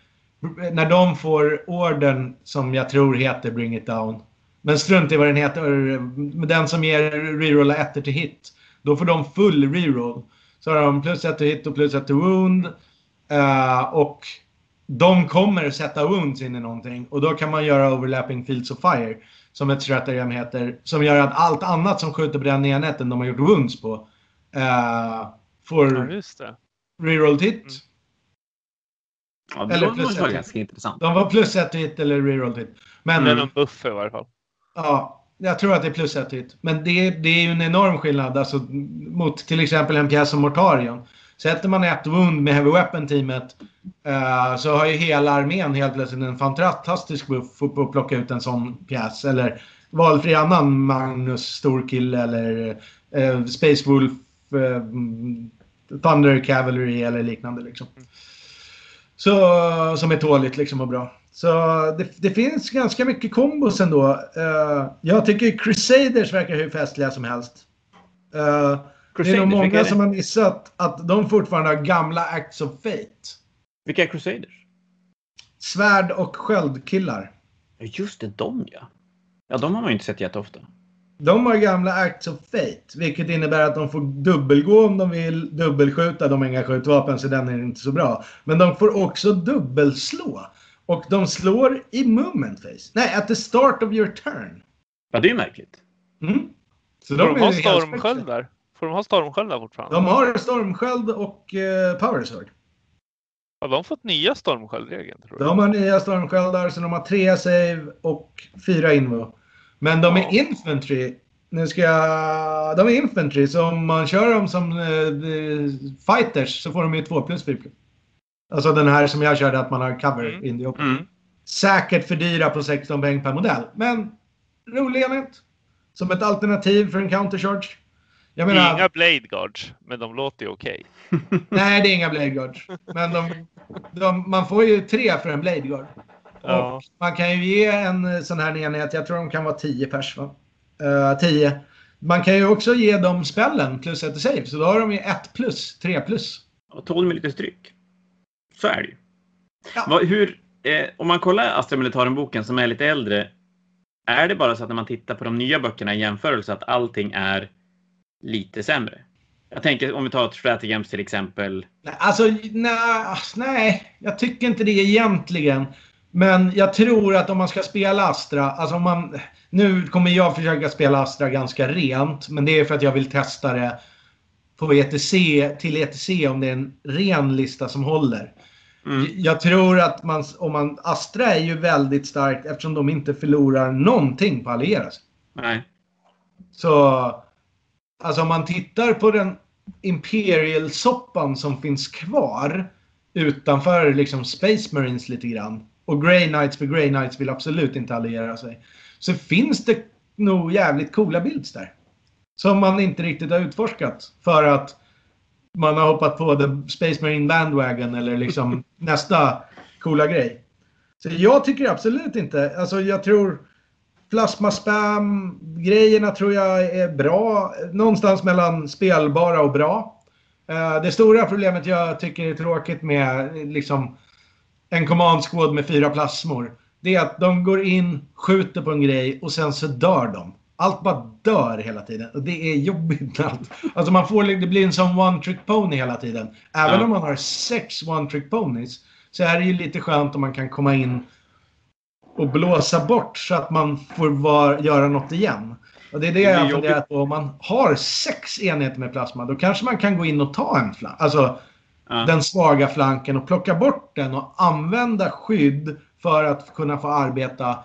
När de får orden som jag tror heter Bring It Down. Men strunt i vad den heter. Den som ger rerolla ettor till hit. Då får de full reroll. Så har de plus ett till hit och plus ett till wound. Uh, och de kommer sätta wounds in i någonting. Och då kan man göra overlapping fields of fire. Som ett stratagem heter. Som gör att allt annat som skjuter på den enheten de har gjort wounds på. Uh, får ja, reroll hit. Mm. Ja, det eller plus var ganska intressant. De var plus ett hit eller reroll hit. Men, det är någon buff i varje fall. Ja, jag tror att det är plus ett hit. Men det, det är ju en enorm skillnad alltså, mot till exempel en pjäs som Mortarion. Sätter man ett wound med Heavy Weapon-teamet eh, så har ju hela armén helt plötsligt en fantastisk buff på att plocka ut en sån pjäs. Eller valfri annan Magnus Storkille eller eh, Space Wolf, eh, Thunder Cavalry eller liknande. Liksom. Så, som är tåligt liksom och bra. Så det, det, finns ganska mycket kombos ändå. Uh, jag tycker Crusaders verkar hur festliga som helst. Uh, det är nog många som har missat att de fortfarande har gamla Acts of Fate. Vilka är Crusaders? Svärd och sköldkillar. Just det, de ja. Ja, de har man ju inte sett jätteofta. De har gamla Acts of Fate, vilket innebär att de får dubbelgå om de vill dubbelskjuta. De har inga skjutvapen så den är inte så bra. Men de får också dubbelslå. Och de slår i movement face. Nej, at the start of your turn. Ja, det är märkligt. Mm. Så de, de har stormsköldar? Får de ha stormsköldar fortfarande? De har stormsköld och uh, power sword. Har de fått nya stormsköldregeln? De har nya stormsköldar, så de har tre save och fyra invo. Men de är infantry. Nu ska jag... De är infantry, så om man kör dem som uh, fighters så får de ju 2 plus 4 plus. Alltså den här som jag körde, att man har cover mm. in the open. Mm. Säkert för dyra på 16 poäng per modell, men rolig enhet. Som ett alternativ för en countercharge. Jag menar, inga Blade Guards, men de låter ju okej. Okay. Nej, det är inga Blade Guards. Men de, de, man får ju tre för en Blade Guard. Ja. Och man kan ju ge en sån här enhet, jag tror de kan vara 10 pers va? Uh, 10. Man kan ju också ge dem spellen plus ett save, så då har de ju 1 plus, 3 plus. Och tål med lite stryk. Så är det ju. Ja. Hur, eh, om man kollar Astra Militaren-boken som är lite äldre, är det bara så att när man tittar på de nya böckerna i jämförelse att allting är lite sämre? Jag tänker om vi tar Stratagems till exempel. Alltså, nej, nej, jag tycker inte det egentligen. Men jag tror att om man ska spela Astra, alltså om man... Nu kommer jag försöka spela Astra ganska rent, men det är för att jag vill testa det på ETC, till ETC om det är en ren lista som håller. Mm. Jag tror att man, om man, Astra är ju väldigt starkt eftersom de inte förlorar någonting på att alliera sig. Nej. Så, alltså om man tittar på den Imperial-soppan som finns kvar utanför liksom Space Marines lite grann. Och Grey Knights, för Grey Knights vill absolut inte alliera sig. Så finns det nog jävligt coola bilds där. Som man inte riktigt har utforskat. För att man har hoppat på the Space Marine bandwagon eller liksom nästa coola grej. Så jag tycker absolut inte, alltså jag tror plasma spam grejerna tror jag är bra. Någonstans mellan spelbara och bra. Uh, det stora problemet jag tycker är tråkigt med liksom en command squad med fyra plasmor. Det är att de går in, skjuter på en grej och sen så dör de. Allt bara dör hela tiden. Och det är jobbigt. Allt. Alltså man får, det blir en sån one trick pony hela tiden. Även ja. om man har sex one trick ponies så är det ju lite skönt om man kan komma in och blåsa bort så att man får var, göra något igen. Och det är det, det jag har funderat på. Om man har sex enheter med plasma då kanske man kan gå in och ta en flank. Alltså ja. den svaga flanken och plocka bort den och använda skydd för att kunna få arbeta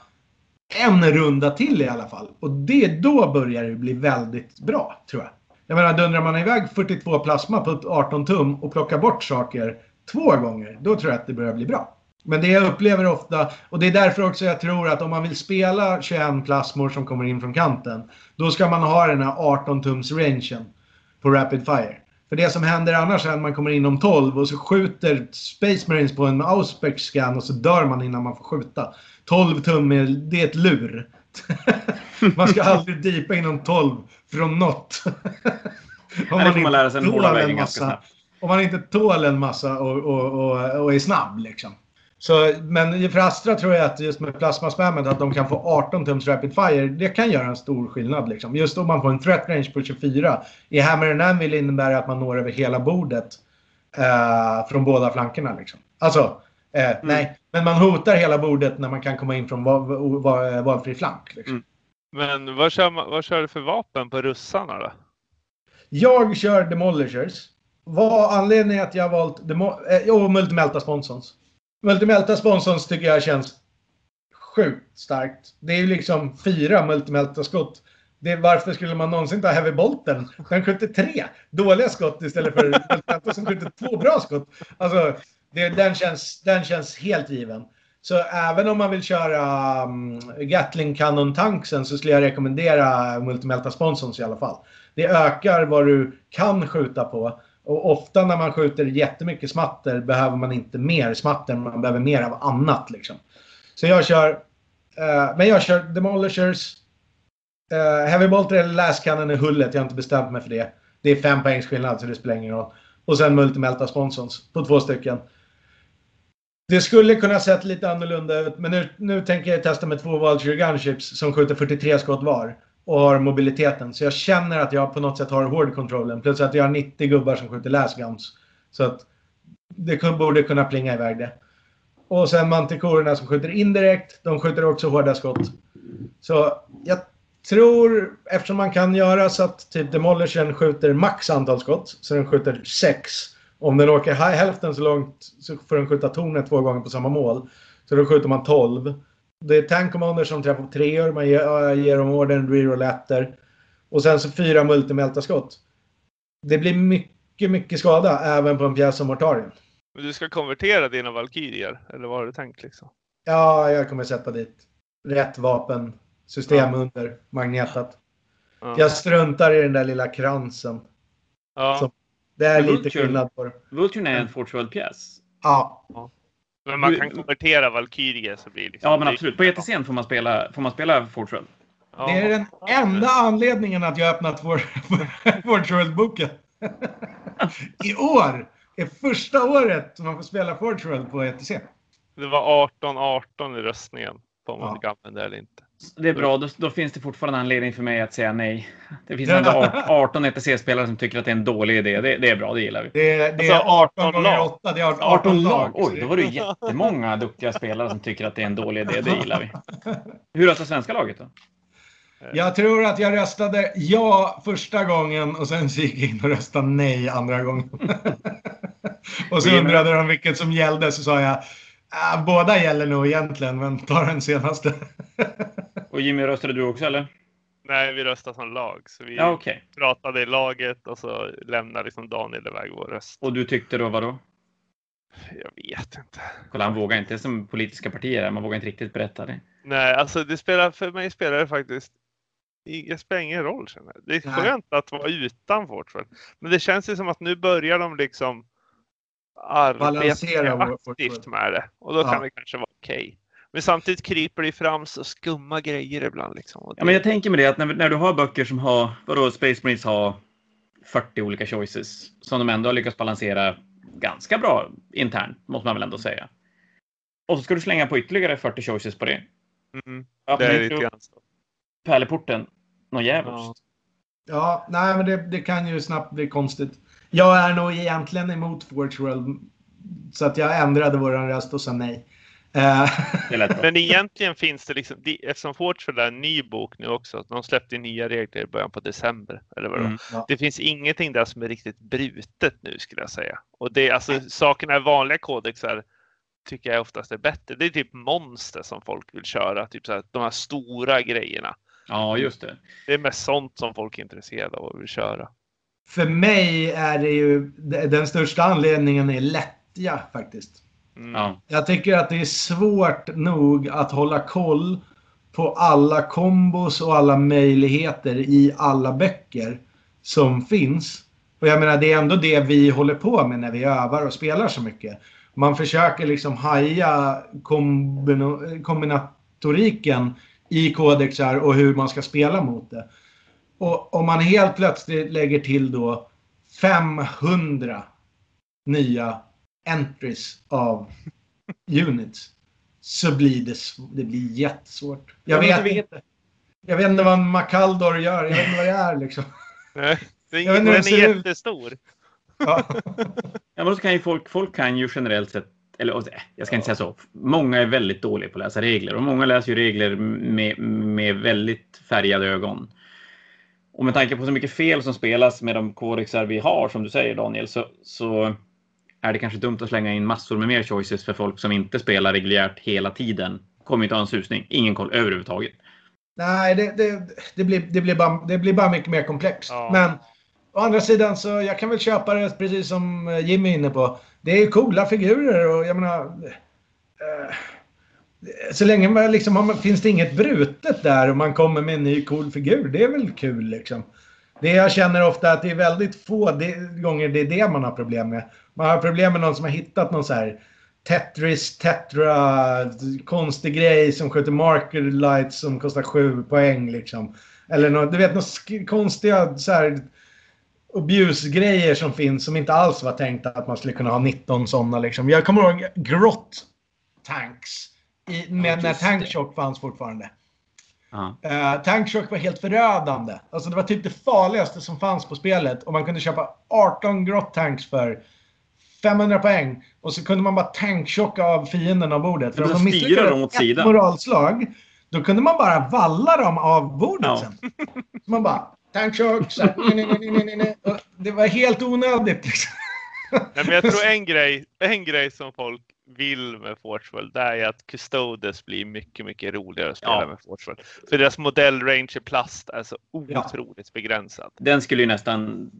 en runda till i alla fall. Och det, då börjar det bli väldigt bra, tror jag. Jag menar, dundrar man iväg 42 plasma på 18 tum och plockar bort saker två gånger, då tror jag att det börjar bli bra. Men det jag upplever ofta, och det är därför också jag tror att om man vill spela 21 plasmor som kommer in från kanten, då ska man ha den här 18 tums rangen på Rapid Fire. För det som händer annars är att man kommer in om 12 och så skjuter Space Marines på en Auspex scan och så dör man innan man får skjuta. 12 tum, är, det är ett lur. man ska aldrig deepa inom 12 från något. om man, man lära sig ganska snabbt. Om man inte tål en massa och, och, och, och är snabb liksom. Så, men för Astra tror jag att just med plasmaspammet att de kan få 18 tums rapid fire, det kan göra en stor skillnad. Liksom. Just om man får en threat range på 24. I Hammer and Anvil innebär det att man når över hela bordet eh, från båda flankerna. Liksom. Alltså, eh, mm. nej, men man hotar hela bordet när man kan komma in från val, val, valfri flank. Liksom. Mm. Men vad kör, man, vad kör du för vapen på russarna då? Jag kör Demolishers. Vad anledningen att jag har valt Demo eh, och Multimelta Sponsons. Multimelta Sponsons tycker jag känns sjukt starkt. Det är ju liksom fyra Multimelta skott. Det, varför skulle man någonsin ta Heavy Bolten? Den skjuter tre dåliga skott istället för Multimelta som skjuter två bra skott. Alltså, det, den, känns, den känns helt given. Så även om man vill köra um, Gatling Cannon tanksen så skulle jag rekommendera Multimelta Sponsons i alla fall. Det ökar vad du kan skjuta på. Och ofta när man skjuter jättemycket smatter behöver man inte mer smatter, man behöver mer av annat. Liksom. Så jag kör, uh, men jag kör Demolishers, uh, Heavy Bolter eller Last Cannon i hullet, jag har inte bestämt mig för det. Det är fem poängs skillnad så det spelar ingen roll. Och sen Multimelta Sponsons på två stycken. Det skulle kunna sett lite annorlunda ut, men nu, nu tänker jag testa med två Vulture Gunships som skjuter 43 skott var och har mobiliteten. Så jag känner att jag på något sätt har hårdkontrollen. Plus att jag har 90 gubbar som skjuter läsguns. Så att det borde kunna plinga iväg det. Och sen mantikorerna som skjuter indirekt. De skjuter också hårda skott. Så jag tror, eftersom man kan göra så att typ Demolishern skjuter max antal skott, så den skjuter 6. Om den åker hälften så långt så får den skjuta tornet två gånger på samma mål. Så då skjuter man 12. Det är Tank Commander som träffar på treor. Man ger, ger dem orden, reroll Och sen så fyra multimelta skott. Det blir mycket, mycket skada även på en pjäs som Mortarion. Men du ska konvertera dina Valkyrier? Eller vad har du tänkt liksom? Ja, jag kommer sätta dit rätt vapen. System ja. under magnetat. Ja. Jag struntar i den där lilla kransen. Ja. Så det är lite skillnad på det. Vulture är en Fortworld-pjäs. Ja. ja. Men man kan konvertera Valkyrie så blir det liksom Ja, men absolut. På ETCn får man spela, får man spela Forge ja. Det är den enda anledningen att jag öppnat Forge boken I år är första året man får spela Forge på ETC. Det var 18-18 i röstningen på om man ja. fick använda det eller inte. Det är bra, då, då, finns det fortfarande anledning för mig att säga nej. Det finns ändå 18 ETC-spelare som tycker att det är en dålig idé. Det, det är bra, det gillar vi. Det, det alltså, är 18 gånger 8. Det är 18, 18 lag. Oj, då var det jättemånga duktiga spelare som tycker att det är en dålig idé. Det gillar vi. Hur röstar svenska laget då? Jag tror att jag röstade ja första gången och sen gick jag in och röstade nej andra gången. och så undrade de vilket som gällde så sa jag Äh, båda gäller nog egentligen, men ta den senaste. och Jimmy, röstade du också eller? Nej, vi röstade som lag. Så vi ja, okay. pratade i laget och så lämnade liksom Daniel iväg vår röst. Och du tyckte då vadå? Jag vet inte. Kolla, han vågar inte som politiska partier. Man vågar inte riktigt berätta det. Nej, alltså det spelar, för mig spelar det faktiskt det spelar ingen roll. Känner jag. Det är skönt att vara utan Fortran. Men det känns ju som att nu börjar de liksom arbeta aktivt med det. Och då ja. kan det kanske vara okej. Okay. Men samtidigt kryper det fram så skumma grejer ibland. Liksom. Ja, men jag tänker med det att när, när du har böcker som har, vadå, Space Marines har 40 olika choices som de ändå har lyckats balansera ganska bra internt, måste man väl ändå säga. Och så ska du slänga på ytterligare 40 choices på det. Mm, det är lite grann så. Pärleporten, något jävligt. Ja. ja, nej men det, det kan ju snabbt bli konstigt. Jag är nog egentligen emot Forge World. Så att jag ändrade vår röst och sa nej. Eh, Men egentligen finns det liksom, eftersom Forge är en ny bok nu också, de släppte nya regler i början på december. Eller vad mm, ja. Det finns ingenting där som är riktigt brutet nu skulle jag säga. Och det, alltså sakerna i vanliga kodexar tycker jag oftast är bättre. Det är typ monster som folk vill köra, typ så här, de här stora grejerna. Ja, just det. Det är mest sånt som folk är intresserade av och vill köra för mig är det ju den största anledningen är lättja faktiskt. Mm. Jag tycker att det är svårt nog att hålla koll på alla kombos och alla möjligheter i alla böcker som finns. Och jag menar, det är ändå det vi håller på med när vi övar och spelar så mycket. Man försöker liksom haja kombinatoriken i kodexar och hur man ska spela mot det. Och om man helt plötsligt lägger till då 500 nya entries av units så blir det, det blir jättesvårt. Jag vet inte. Jag vet inte vad en Macaldor gör. Jag vet inte vad det är liksom. Nej, det är ingen, den är jättestor. Ja. ja, men så kan ju folk, folk kan ju generellt sett eller jag ska inte säga så. Många är väldigt dåliga på att läsa regler och många läser ju regler med, med väldigt färgade ögon. Och med tanke på så mycket fel som spelas med de kodexar vi har, som du säger Daniel, så, så är det kanske dumt att slänga in massor med mer choices för folk som inte spelar reguljärt hela tiden. Kommer inte ha en susning. Ingen koll överhuvudtaget. Nej, det, det, det, blir, det, blir, bara, det blir bara mycket mer komplext. Ja. Men å andra sidan så jag kan väl köpa det precis som Jimmy är inne på. Det är ju coola figurer och jag menar... Eh, så länge man liksom har, finns det inget brutet där och man kommer med en ny cool figur. Det är väl kul liksom. Det jag känner ofta att det är väldigt få det, gånger det är det man har problem med. Man har problem med någon som har hittat någon så här Tetris, Tetra, konstig grej som skjuter marker lights som kostar sju poäng liksom. Eller något, du vet, några konstiga så här abuse-grejer som finns som inte alls var tänkt att man skulle kunna ha 19 sådana liksom. Jag kommer ihåg Grott Tanks. I, med, ja, när Tankshock fanns fortfarande. Uh, eh, Tankshock var helt förödande. Alltså det var typ det farligaste som fanns på spelet. Och man kunde köpa 18 Grott Tanks för 500 poäng. Och så kunde man bara tankchocka av fienden av bordet. För om de misslyckades åt sidan. moralslag, då kunde man bara valla dem av bordet ja. sen. Så man bara, tankchock, så Det var helt onödigt. Liksom. Nej, men jag tror en grej, en grej som folk vill med Forgeworld det är att Custodes blir mycket, mycket roligare att spela ja. med Forgeworld. För deras modellrange i plast är så otroligt ja. begränsad. Den skulle ju nästan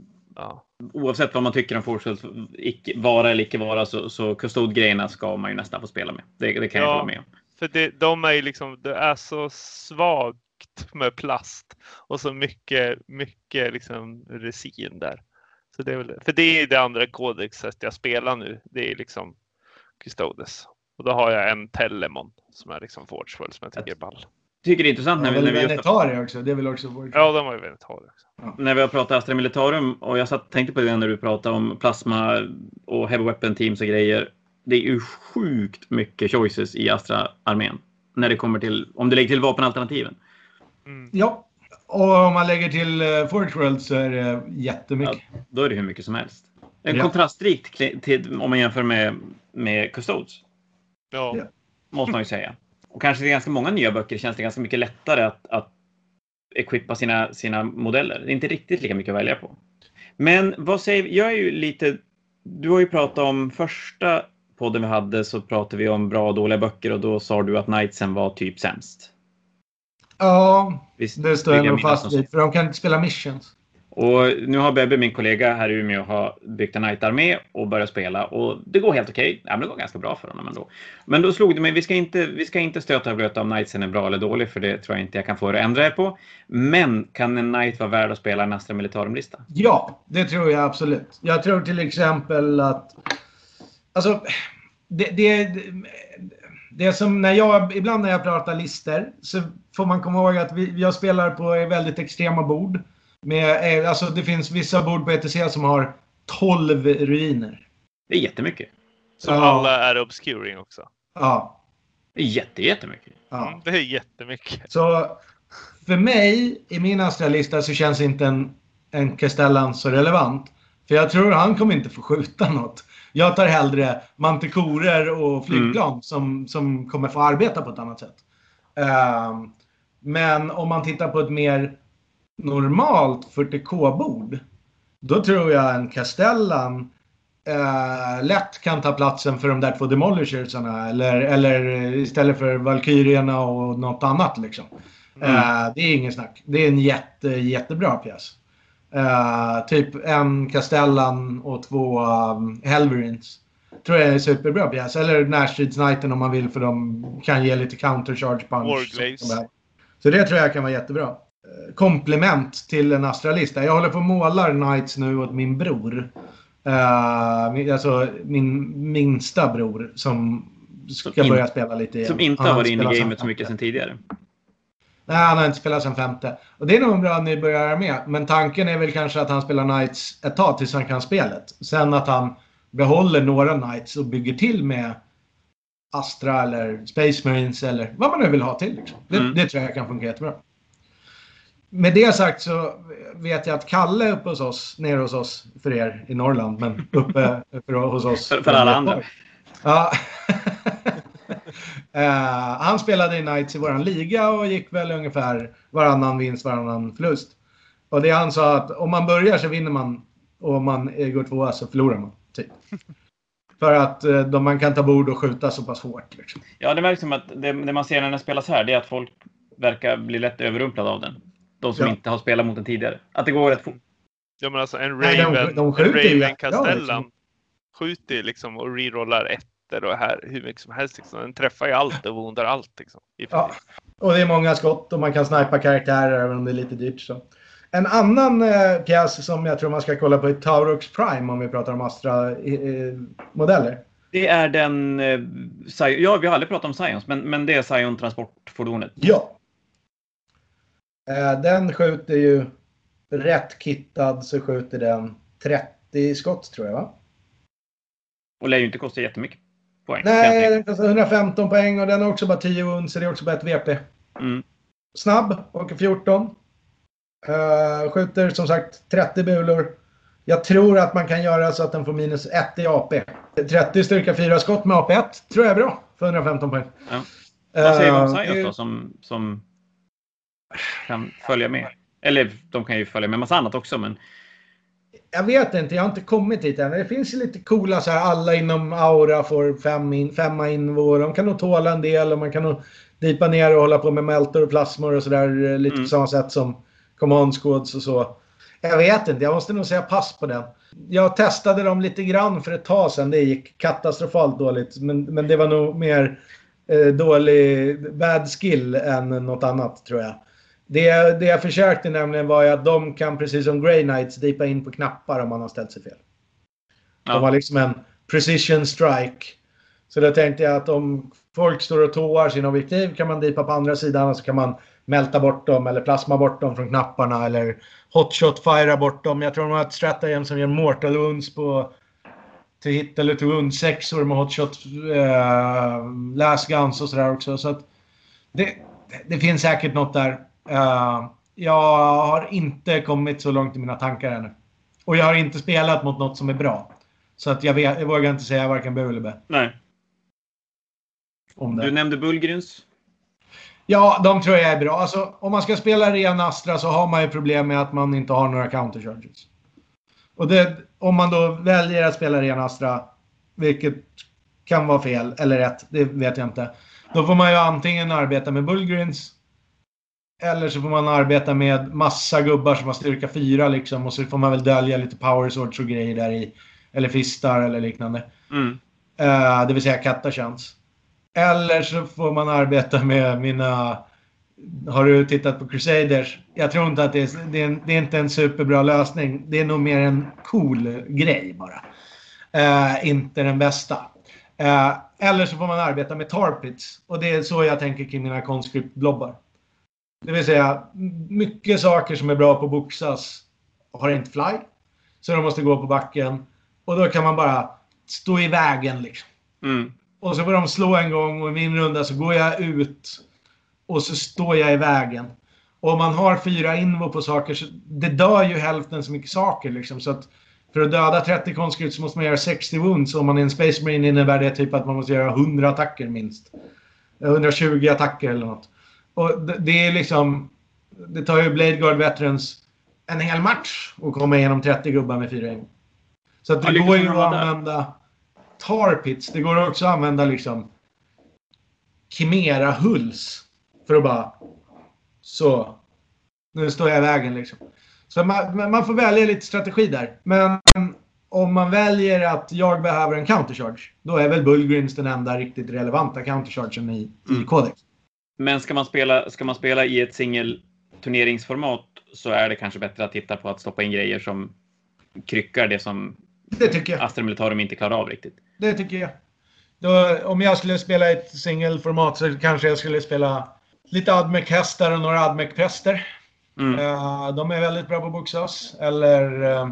Ja. Oavsett vad man tycker om Forcefield, vara eller icke vara, så, så Custode-grejerna ska man ju nästan få spela med. Det, det kan ja, jag hålla med om. För det, de är liksom, det är så svagt med plast och så mycket, mycket liksom resin där. Så det är väl, för det är det andra kodexet jag spelar nu. Det är liksom Custodes. Och då har jag en Telemon som är liksom Forgefull som jag tycker är ball tycker det är intressant när vi... När vi Venetari också. Det är väl också vår... Ja, de har ju Venetari också. Ja. När vi har pratat Astra Militarum och jag satt, tänkte på det när du pratade om plasma och heavy weapon teams och grejer. Det är ju sjukt mycket choices i Astra-armén. När det kommer till, om du lägger till vapenalternativen. Mm. Ja, och om man lägger till uh, Forge World så är det jättemycket. Ja, då är det hur mycket som helst. En ja. kontrastrikt till, om man jämför med, med Custodes. Ja. Måste man ju säga och kanske i ganska många nya böcker känns det ganska mycket lättare att, att equippa sina, sina modeller. Det är inte riktigt lika mycket att välja på. Men vad säger Jag är ju lite... Du har ju pratat om första podden vi hade så pratade vi om bra och dåliga böcker och då sa du att Knightsen var typ sämst. Ja, Visst, det står jag nog fast vid. För de kan inte spela missions. Och nu har Bebbe, min kollega här i Umeå, har byggt en night-armé och börjat spela och det går helt okej. Okay. Ja, men det går ganska bra för honom ändå. Men då slog det mig, vi ska inte, vi ska inte stöta och blöta om Knightsen är bra eller dålig, för det tror jag inte jag kan få er att ändra er på. Men kan en Knight vara värd att spela en Astra Militarum-lista? Ja, det tror jag absolut. Jag tror till exempel att... Alltså, det, det, det är som när jag, ibland när jag pratar lister så får man komma ihåg att vi, jag spelar på väldigt extrema bord. Med, eh, alltså det finns vissa bord på ETC som har 12 ruiner. Det är jättemycket. Som ja. alla är obscuring också. Ja. Det är jätte, jättemycket. Ja. Mm, det är jättemycket. Så för mig, i min Astra-lista, så känns inte en, en Castellan så relevant. För jag tror han kommer inte få skjuta något. Jag tar hellre mantikorer och flygplan mm. som, som kommer få arbeta på ett annat sätt. Uh, men om man tittar på ett mer normalt 40K-bord, då tror jag en Castellan eh, lätt kan ta platsen för de där två Demolishersarna. Eller, eller istället för Valkyrierna och något annat liksom. Mm. Eh, det är ingen snack. Det är en jätte, jättebra pjäs. Eh, typ en Castellan och två um, Helverins. Tror jag är en superbra pjäs. Eller Närstridsknighten om man vill för de kan ge lite counter charge punch. Så det tror jag kan vara jättebra komplement till en astralista. Jag håller på och målar Knights nu åt min bror. Uh, alltså min minsta bror som ska som börja spela lite igen. Som inte har varit inne i gamet så mycket sen tidigare. Nej, han har inte spelat sen femte. Och det är nog en bra nybörjare med. Men tanken är väl kanske att han spelar Knights ett tag tills han kan spelet. Sen att han behåller några Knights och bygger till med Astra eller Space Marines eller vad man nu vill ha till. Liksom. Det, mm. det tror jag kan funka jättebra. Med det sagt så vet jag att Kalle uppe hos oss, nere hos oss, för er i Norrland, men uppe för, hos oss. För, för alla andra. Ja. uh, han spelade i Knights i våran liga och gick väl ungefär varannan vinst, varannan förlust. Och det han sa att om man börjar så vinner man och om man går tvåa så förlorar man. Typ. För att uh, de, man kan ta bord och skjuta så pass hårt. Liksom. Ja, det verkar som att det, det man ser när den spelas här, det är att folk verkar bli lätt överrumplade av den. De som ja. inte har spelat mot den tidigare. Att det går rätt fort. Ja, men alltså en Raven, Nej, de, de en Raven Castellan liksom. skjuter liksom och rerollar ettor och här hur mycket som helst. Liksom. Den träffar ju allt och wundar allt. Liksom, ja. Och det är många skott och man kan snipa karaktärer även om det är lite dyrt. Så. En annan eh, pjäs som jag tror man ska kolla på är Taurux Prime om vi pratar om Astra-modeller. Eh, det är den... Eh, ja, vi har aldrig pratat om Science, men, men det är Scion transportfordonet. Ja, Eh, den skjuter ju rätt kittad så skjuter den 30 skott tror jag va? Och lär ju inte kosta jättemycket poäng. Nej, den kostar 115 poäng och den har också bara 10 uns så det är också bara ett VP. Mm. Snabb, åker 14. Uh, eh, skjuter som sagt 30 bulor. Jag tror att man kan göra så att den får minus 1 i AP. 30 styrka 4 skott med AP1 tror jag är bra för 115 poäng. Ja. Vad säger du om Science då som, som kan följa med. Eller de kan ju följa med massa annat också, men... Jag vet inte, jag har inte kommit dit än. Det finns ju lite coola så här, alla inom Aura får fem in, femma invår. De kan nog tåla en del och man kan nog dipa ner och hålla på med meltor och plasmor och sådär. Lite mm. på samma sätt som command squads och så. Jag vet inte, jag måste nog säga pass på den. Jag testade dem lite grann för ett tag sedan. Det gick katastrofalt dåligt. Men, men det var nog mer eh, dålig bad skill än något annat tror jag. Det, det jag försökte nämligen var ju att de kan precis som Grey Knights dipa in på knappar om man har ställt sig fel. Ja. De har liksom en precision strike. Så då tänkte jag att om folk står och tåar sina objektiv kan man dipa på andra sidan och så kan man mälta bort dem eller plasma bort dem från knapparna eller hotshot fira bort dem. Jag tror de har ett stratagem som ger mortal wounds på till hit eller till wound sexor med hotshot eh, last guns och sådär också. Så att det, det finns säkert något där. Uh, jag har inte kommit så långt i mina tankar ännu. Och jag har inte spelat mot något som är bra. Så att jag, vet, jag vågar inte säga varken bu eller bä. Nej. Du nämnde Bullgrins. Ja, de tror jag är bra. Alltså, om man ska spela ren Astra så har man ju problem med att man inte har några countercharges. Och det, om man då väljer att spela ren Astra, vilket kan vara fel eller rätt, det vet jag inte. Då får man ju antingen arbeta med Bullgrins eller så får man arbeta med massa gubbar som har styrka 4 liksom och så får man väl dölja lite power swords och grejer där i. Eller fistar eller liknande. Mm. Uh, det vill säga kattachans. Eller så får man arbeta med mina... Har du tittat på Crusaders? Jag tror inte att det är, det är, det är inte en superbra lösning. Det är nog mer en cool grej bara. Uh, inte den bästa. Uh, eller så får man arbeta med tarpits. Och det är så jag tänker kring mina conscript-blobbar. Det vill säga, mycket saker som är bra på boxas har inte fly. Så de måste gå på backen. Och då kan man bara stå i vägen liksom. Mm. Och så får de slå en gång och i min runda så går jag ut och så står jag i vägen. Och om man har fyra invo på saker så det dör ju hälften så mycket saker liksom. Så att för att döda 30 konstskritt så måste man göra 60 wounds. Om man är en Space Marine innebär det typ att man måste göra 100 attacker minst. 120 attacker eller något. Och det är liksom... Det tar ju Blade Guard Veterans en hel match att komma igenom 30 gubbar med fyra in. Så att det ja, går ju att använda Tarpits. Det går också att använda liksom Chimera Hulls. För att bara... Så. Nu står jag i vägen liksom. Så man, man får välja lite strategi där. Men om man väljer att jag behöver en countercharge. Då är väl Bullgrins den enda riktigt relevanta counterchargen i, mm. i Codex. Men ska man spela, ska man spela i ett singelturneringsformat så är det kanske bättre att titta på att stoppa in grejer som kryckar det som det tycker jag. Astra Militarum inte klarar av riktigt. Det tycker jag. Då, om jag skulle spela i ett singelformat så kanske jag skulle spela lite Admec-hästar och några Admec-präster. Mm. Uh, de är väldigt bra på boxas. Eller... Uh,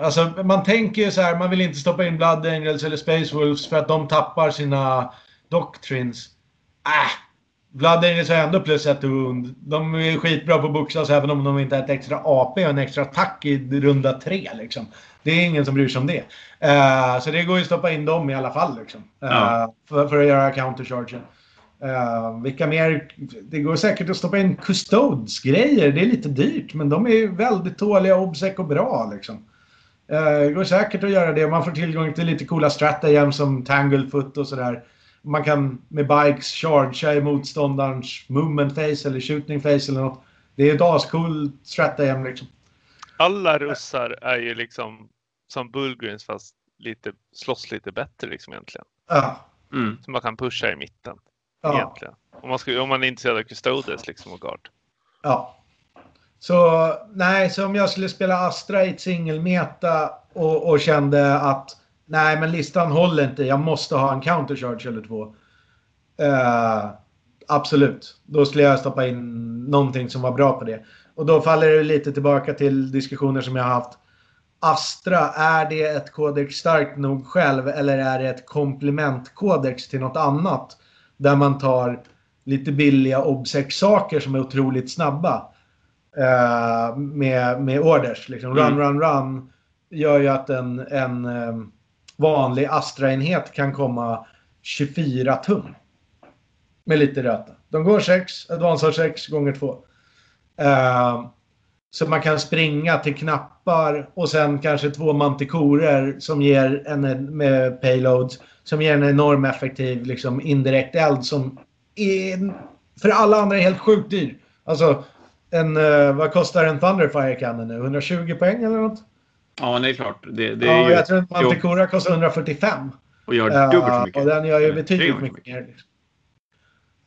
alltså, man tänker ju så här, man vill inte stoppa in Blood Angels eller Space Wolves för att de tappar sina doctrines. Äh, Angels har ändå plus ett wound. De är skitbra på boxas även om de inte har ett extra AP och en extra attack i runda tre. Liksom. Det är ingen som bryr sig om det. Uh, så det går ju att stoppa in dem i alla fall. Liksom, uh, ja. för, för, att göra counterchargen. Uh, vilka mer? Det går säkert att stoppa in Custodes-grejer. Det är lite dyrt, men de är väldigt tåliga, obsec och bra. Liksom. Uh, det går säkert att göra det. Man får tillgång till lite coola stratagem som Tanglefoot och sådär. Man kan med bikes chargea i motståndarens movement face eller shooting face eller något. Det är ett ascool stratagem liksom. Alla russar är ju liksom som Bullgrins fast lite, slåss lite bättre liksom egentligen. Ja. Mm. Så man kan pusha i mitten. Ja. Egentligen. Om man, ska, om man är intresserad av Custodes liksom och Guard. Ja. Så nej, så om jag skulle spela Astra i ett singelmeta och, och kände att nej, men listan håller inte. Jag måste ha en countercharge eller två. Uh, absolut. Då skulle jag stoppa in någonting som var bra på det. Och då faller det lite tillbaka till diskussioner som jag har haft. Astra, är det ett kodex starkt nog själv eller är det ett komplementkodex till något annat? Där man tar lite billiga obsec-saker som är otroligt snabba. Uh, med, med orders. Liksom. Run, mm. run, run gör ju att en, en um, vanlig Astra-enhet kan komma 24 tum. Med lite röta. De går 6, Advance har 6 gånger 2. Uh, eh, så man kan springa till knappar och sen kanske två mantikorer som ger en med payloads som ger en enorm effektiv liksom, indirekt eld som är, för alla andra är helt sjukt dyr. Alltså, en, uh, vad kostar en Thunderfire Cannon nu? 120 poäng eller något? Ja, det är klart. Det, det är ja, ju jag tror att Manticora kostar 145. Och gör dubbelt så mycket. Och den gör ju betydligt mycket mer.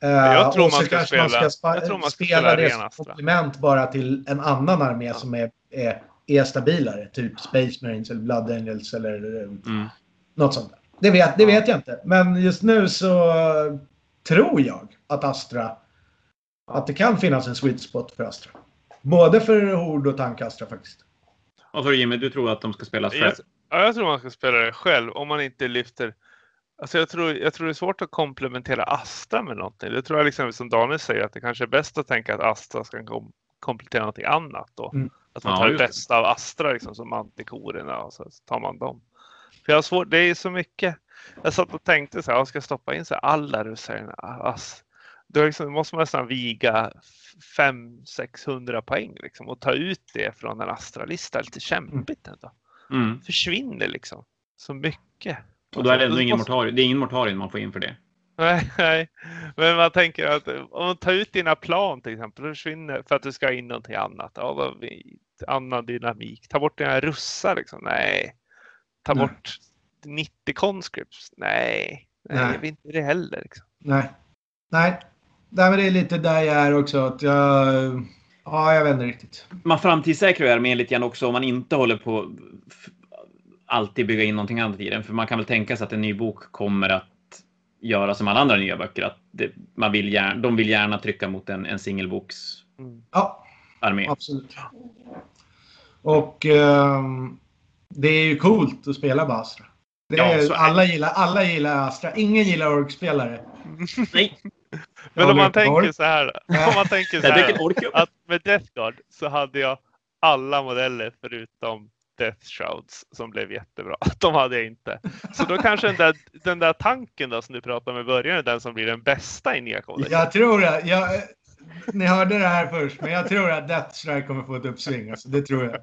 Uh, jag tror man ska spela, man ska jag tror man ska spela, spela det som komplement bara till en annan armé ja. som är, är, är, stabilare. Typ Space Marines eller Blood Angels eller mm. något sånt. Där. Det, vet, det vet jag inte. Men just nu så tror jag att Astra att det kan finnas en sweet spot för Astra. Både för Hord och Tank Astra faktiskt. Vad sa du Jimmy? Du tror att de ska spelas själv? Ja, jag tror man ska spela det själv om man inte lyfter Alltså jag, tror, jag tror det är svårt att komplementera Astra med någonting. Det tror jag liksom som Daniel säger att det kanske är bäst att tänka att Astra ska kom komplettera någonting annat då. Mm. Att man tar ja, det bästa av Astra liksom som antikorerna och så tar man dem. För jag har svårt, det är så mycket. Jag satt och tänkte så här, jag ska stoppa in så här, alla ryssar ass. Då liksom, måste man nästan viga 500-600 poäng liksom, och ta ut det från en Astra-lista. Lite kämpigt ändå. Mm. Försvinner liksom så mycket. Och då är det ändå ingen mortarium. Det är ingen mortarium man får in för det. Nej, nej, men man tänker att om man tar ut dina plan till exempel, då försvinner för att du ska in någonting annat. Ja, annan dynamik. Ta bort dina russar liksom. Nej. Ta nej. bort 90 conscripts. Nej, nej, nej. jag vill inte det heller. Liksom. Nej, nej. Nej, men det är lite där jag är också. Att jag... Ja, jag vet inte riktigt. Man framtidssäkrar ju armén lite grann också om man inte håller på alltid bygga in någonting annat i den. För man kan väl tänka sig att en ny bok kommer att göra som alla andra nya böcker. Att det, man vill gärna, de vill gärna trycka mot en, en singelboks ja, armé. Absolut. Och um, det är ju coolt att spela på Astra. Det är, ja, alla, gillar, alla gillar Astra. Ingen gillar orkspelare. Nej. Men om man tänker så här. Om man tänker så här att med Death Guard så hade jag alla modeller förutom Death Shrouds som blev jättebra. De hade jag inte. Så då kanske den där, den där tanken då som du pratade om i början är den som blir den bästa i nya koden. Jag tror det. Jag, ni hörde det här först, men jag tror att Death Strike kommer få ett uppsving. Alltså, det tror jag.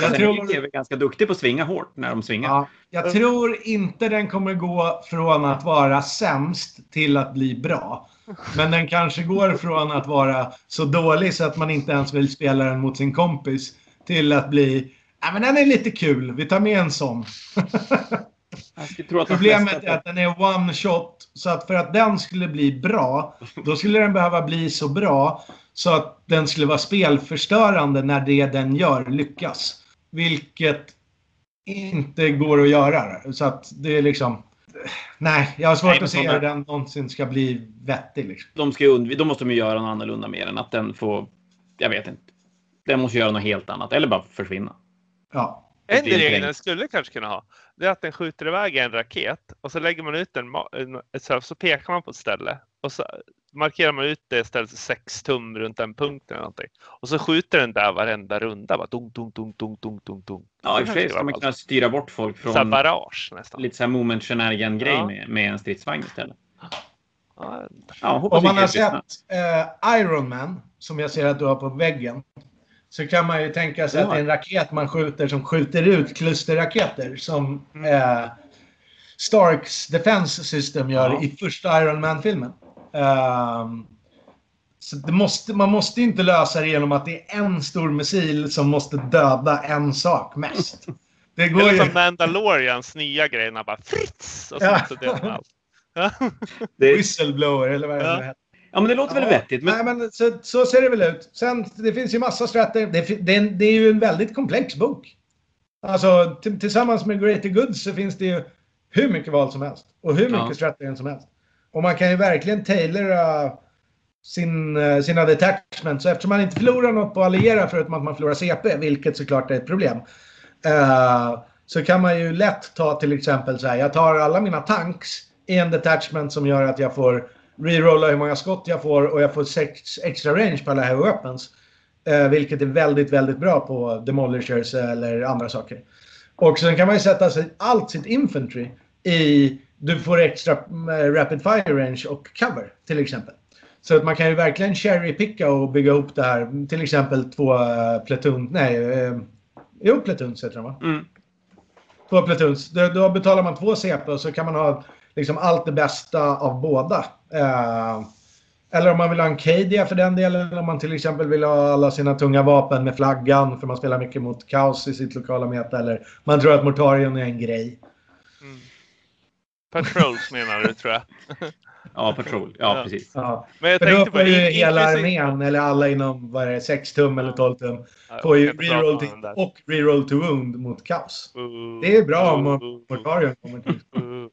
Jag tror... är ganska duktig på att svinga hårt när de svingar. Ja, jag tror inte den kommer gå från att vara sämst till att bli bra. Men den kanske går från att vara så dålig så att man inte ens vill spela den mot sin kompis till att bli Ja, men den är lite kul. Vi tar med en sån. Problemet är att den är one shot. Så att för att den skulle bli bra, då skulle den behöva bli så bra så att den skulle vara spelförstörande när det den gör lyckas. Vilket inte går att göra. Så att det är liksom... nej, jag har svårt nej, att se hur den någonsin ska bli vettig. Liksom. De ska undv- då måste de ju göra något annorlunda mer än att den får, jag vet inte. Den måste göra något helt annat eller bara försvinna. Ja. En regel den skulle kanske kunna ha, det är att den skjuter iväg en raket och så lägger man ut en, så pekar man på ett ställe och så markerar man ut det stället sex tum runt den punkten eller någonting. Och så skjuter den där varenda runda. Bara dunk, dunk, dunk, dunk, dunk, dunk, dunk. Ja, i och för sig ska man kunna styra bort folk från så barrage, nästan. lite så här moment shenanigan grej ja. med, med en stridsvagn istället. Ja, Om man har sett uh, Iron Man, som jag ser att du har på väggen, så kan man ju tänka sig ja. att det är en raket man skjuter som skjuter ut klusterraketer som mm. uh, Starks Defense System gör ja. i första Iron Man-filmen. Um, så måste, man måste inte lösa det genom att det är en stor missil som måste döda en sak mest. Det går ju... som Mandalorians nya grejerna bara Fritz! Och så ja. dödar allt. det... Whistleblower eller vad det ja. heter. Ja, men det låter ja. väl vettigt. Men... Nej, men så, så, ser det väl ut. Sen, det finns ju massa strategier. Det, det, det, är ju en väldigt komplex bok. Alltså, tillsammans med Greater Goods så finns det ju hur mycket val som helst. Och hur mycket ja. strategier som helst. Och man kan ju verkligen tailora sin, eh, sina detachments. Så eftersom man inte förlorar något på alliera förutom att man förlorar CP, vilket såklart är ett problem. Uh, så kan man ju lätt ta till exempel så här, jag tar alla mina tanks i en detachment som gör att jag får rerolla hur många skott jag får och jag får sex extra range på alla heavy weapons. Uh, vilket är väldigt, väldigt bra på demolishers eller andra saker. Och sen kan man ju sätta sig allt sitt infantry i du får extra eh, rapid fire range och cover till exempel. Så att man kan ju verkligen cherry-picka och bygga upp det här. Till exempel två uh, platoon, nej, uh, jo platoons heter de va? Mm. Två platoons. Då, då, betalar man två CP och så kan man ha liksom allt det bästa av båda. Uh, eller om man vill ha en Cadia för den delen. Eller om man till exempel vill ha alla sina tunga vapen med flaggan för man spelar mycket mot kaos i sitt lokala meta. Eller man tror att Mortarion är en grej. Patrols menar du tror jag. Ja, patrol. Ja, ja. precis. Ja. Men jag tänkte på... Ju hela armén, eller alla inom vad är det, 6 tum eller 12 tum, får ju reroll till, och reroll to wound mot kaos. Uh, det är bra om uh, Mortarion kommer till. Uh.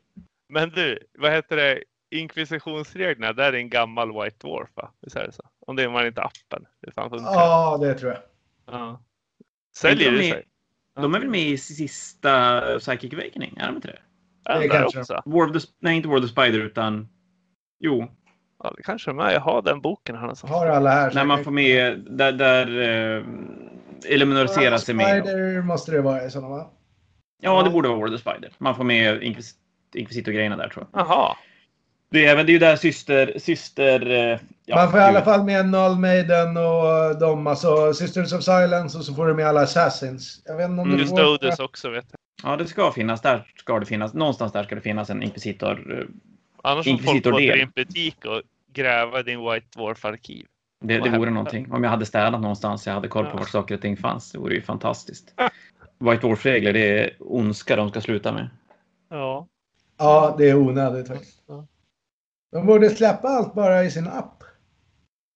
Men du, vad heter det? Inkvisitionsreglerna, där är en gammal White Dwarf va? Visst är det så? Om det var inte appen. Det fan Ja, det tror jag. Ja. Säljer det sig? De är väl med i sista Psychic Awakening? Är de inte det? Det kanske också. War of the, nej, inte War of the Spider utan... Jo. Ja, det kanske är med. Jag har den boken. Han har alla här. När man får med... Där, där eh, Illuminor sig med. Spider måste det vara i sådana va? Ja, det borde vara War of the Spider. Man får med Inquis Inquisitor-grejerna där tror jag. Jaha. Det är, även, det är ju där syster... syster eh, ja, man får i alla fall med Null Maiden och de, alltså Sisters of Silence och så får du med alla Assassins. Jag vet inte om mm, du får... också vet jag. Ja, det ska finnas. Där ska det finnas. Någonstans där ska det finnas en inkvisitor. Eh, Annars får folk gå till din butik och gräva din White Dwarf-arkiv. Det, det vore någonting. Om jag hade städat någonstans, jag hade koll på ja. vart saker och ting fanns. Det vore ju fantastiskt. White Dwarf-regler, det är ondska de ska sluta med. Ja. Ja, det är onödigt faktiskt. De borde släppa allt bara i sin app.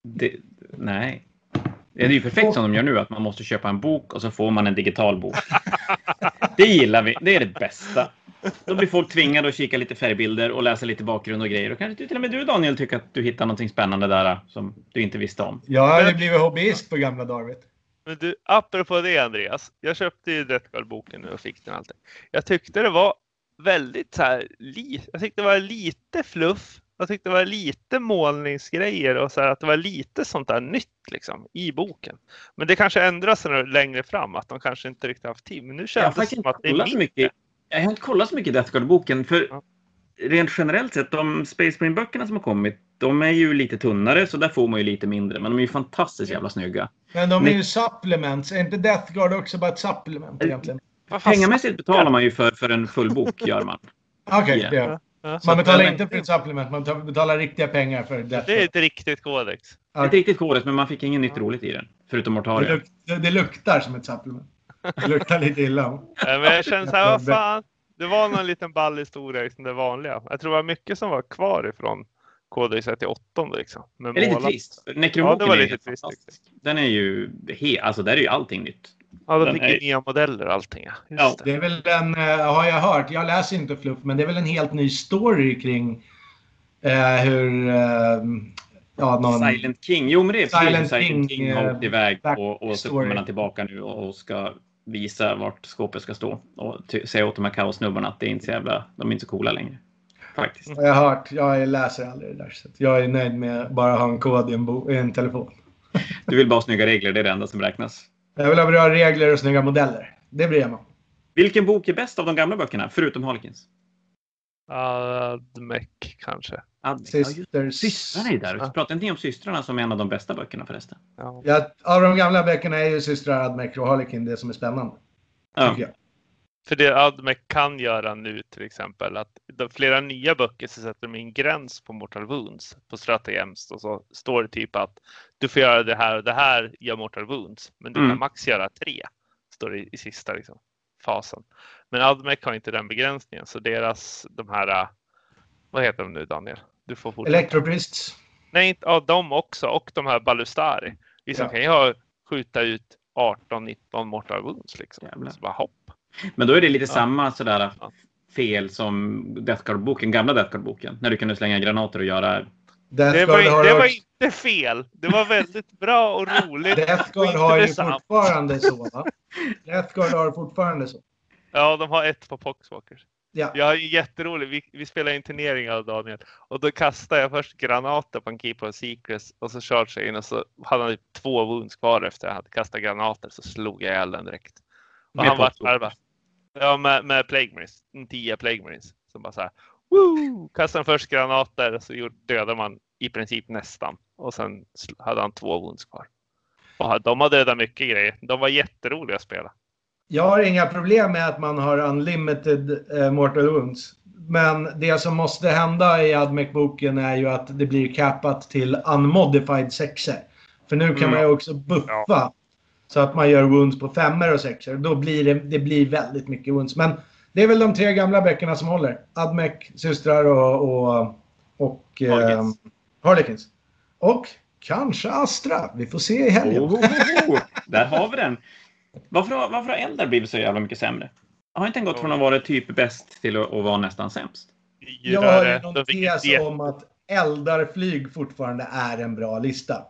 Det, nej. Det är ju perfekt som de gör nu, att man måste köpa en bok och så får man en digital bok. Det gillar vi. Det är det bästa. Då blir folk tvingade att kika lite färgbilder och läsa lite bakgrund och grejer. Och kanske till och med du Daniel tycker att du hittar någonting spännande där som du inte visste om. Jag har blivit hobbyist på gamla dagar. Men du, apropå det Andreas. Jag köpte ju Deathguard-boken nu och fick den alltid. Jag tyckte det var väldigt så här, li, jag tyckte det var lite fluff jag tyckte det var lite målningsgrejer och så här, att det var lite sånt där nytt liksom, i boken. Men det kanske ändras längre fram, att de kanske inte riktigt haft tid. Men nu känns det som att det är så mycket. Jag har inte kollat så mycket i Death Guard-boken. För ja. rent generellt sett, de Space Marine-böckerna som har kommit, de är ju lite tunnare, så där får man ju lite mindre. Men de är ju fantastiskt jävla snygga. Men de är ju supplements. Är inte Death Guard också bara ett supplement egentligen? Pengamässigt betalar man ju för, för en full bok, gör man. Okej, okay, yeah. Ja man betalar inte för ett supplement, man betalar riktiga pengar för det. Det är ett riktigt kodex. Ja. Ett riktigt kodex, men man fick inget nytt roligt i den. Förutom Mortaria. Det, luk det, luktar som ett supplement. Det luktar lite illa. ja, men jag känner så här, vad fan. Det var någon liten ball historia, liksom det vanliga. Jag tror det var mycket som var kvar ifrån kodexet till åttonde. Liksom, det är lite trist. Nekromoken ja, det var lite är trist. Den är ju, he alltså där är ju allting nytt. Ja, de fick ju nya modeller och allting. Ja. ja. Det. det är väl en, uh, har jag hört, jag läser inte Fluff, men det är väl en helt ny story kring uh, hur... Uh, ja, någon... Silent King. Jo, men det är Silent, Silent King, King har åkt iväg och, och så kommer han tillbaka nu och, ska visa vart skåpet ska stå och säga åt de här kaosnubbarna att det är inte så jävla, de är inte så coola längre. Faktiskt. Jag har hört, jag läser aldrig det där. Så jag är nöjd med att bara ha en kod i en, bo, i en telefon. Du vill bara ha snygga regler, det är det enda som räknas. Jag vill ha bra regler och snygga modeller. Det bryr jag mig om. Vilken bok är bäst av de gamla böckerna, förutom Harlequins? Admec kanske. Admec. Sisters. Systrarna är där. Vi pratade inte om systrarna som är en av de bästa böckerna förresten. Ja. ja av de gamla böckerna är ju systrar Admec och Harlequin det som är spännande. Ja. Jag. För det Admec kan göra nu till exempel att de flera nya böcker så sätter de in gräns på Mortal Wounds på Stratagems och så står det typ att du får göra det här och det här gör Mortal Wounds men du mm. kan max göra tre. Står det i, i sista liksom, fasen. Men Admec har inte den begränsningen så deras de här vad heter de nu Daniel? Du får fortsätta. Electroprists. Nej, inte, ja, de också och de här Ballustari. Vissa ja. kan ju ha, skjuta ut 18-19 Mortal Wounds liksom. Så bara hopp. Men då är det lite ja. samma sådär fel som Death Guard-boken, gamla Death Guard-boken. När du kunde slänga granater och göra... det var, det var inte fel. Det var väldigt bra och roligt. Death Guard har ju fortfarande så. Va? Death Guard har fortfarande så. Ja, de har ett på Poxwalkers. Ja. Jag är jätterolig. Vi, vi spelar en turnering av Daniel och då kastade jag först granater på en Keeper of Secrets och så charge jag in och så hade han typ två wounds kvar efter jag hade kastat granater så slog jag ihjäl den direkt. Och han var bara, Ja, med, med Plague Marines. 10 Plague Marines. Som bara så här. Woo! Kastade först granater så dödade man i princip nästan. Och sen hade han två wounds kvar. Och de har dödat mycket grejer. De var jätteroliga att spela. Jag har inga problem med att man har unlimited eh, mortal wounds. Men det som måste hända i Admec-boken är ju att det blir cappat till unmodified sexer. För nu kan mm. man ju också buffa ja. Så att man gör wounds på femmer och sexer. Då blir det, det blir väldigt mycket wounds. Men det är väl de tre gamla böckerna som håller. Admec, systrar och, och, och eh, Harlequins. Och kanske Astra. Vi får se i helgen. Oh, oh, oh, där har vi den. Varför har, varför har Eldar blivit så jävla mycket sämre? Har inte den gått från att vara typ bäst till att, att vara nästan sämst? Jag har ju någon tes om att Eldarflyg fortfarande är en bra lista.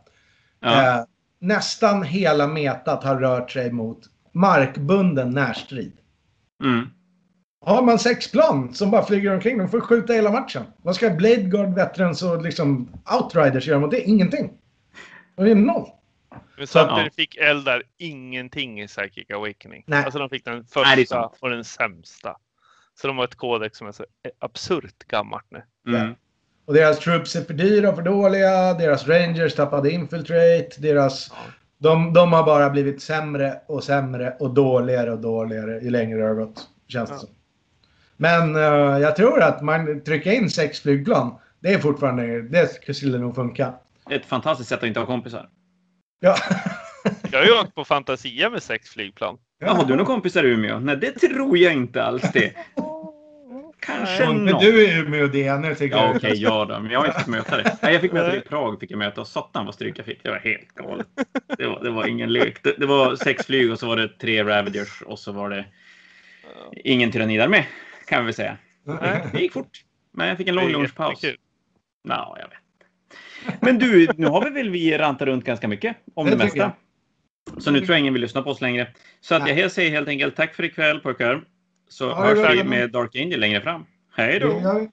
Ja. Eh, nästan hela metat har rört sig mot markbunden närstrid. Mm. Har man sex plan som bara flyger omkring, de får skjuta hela matchen. Vad ska Blade Guard, Veterans och liksom Outriders göra mot det? Ingenting. Det är noll. Men samtidigt fick Eldar ingenting i Psychic Awakening. Nej. Alltså de fick den första Nej, och den sämsta. Så de har ett kodex som är så absurt gammalt nu. Mm. Och deras troops är för dyra och för dåliga. Deras rangers tappade infiltrate. Deras, ja. de, de har bara blivit sämre och sämre och dåligare och dåligare ju längre det har gått. Känns ja. det som. Men uh, jag tror att man trycker in sex flygplan. Det är fortfarande, det skulle nog funka. Ett fantastiskt sätt att inte ha kompisar. Ja. jag har ju åkt på Fantasia med sex flygplan. Ja, har du några kompisar i Umeå? Nej, det tror jag inte alls det. Kanske någon. Men du är Umeå DN tycker ja, jag. Okej, okay, ja då. Men jag har inte fått möta det. Nej, jag fick möta det i Prag. Fick jag möta och satan vad stryk jag fick. Det var helt galet. Det var, det var ingen lek. Det, det, var sex flyg och så var det tre Ravagers och så var det ingen tyranni där med. Kan vi säga. Det gick fort. Men jag fick en lång lunchpaus. Ja, jag vet. Men du, nu har vi väl vi rantat runt ganska mycket om det, det mesta. Så nu tror jag ingen vill lyssna på oss längre. Så att jag säger helt enkelt tack för ikväll pojkar. Så ja, hörs vi med Dark Angel längre fram. Hej då!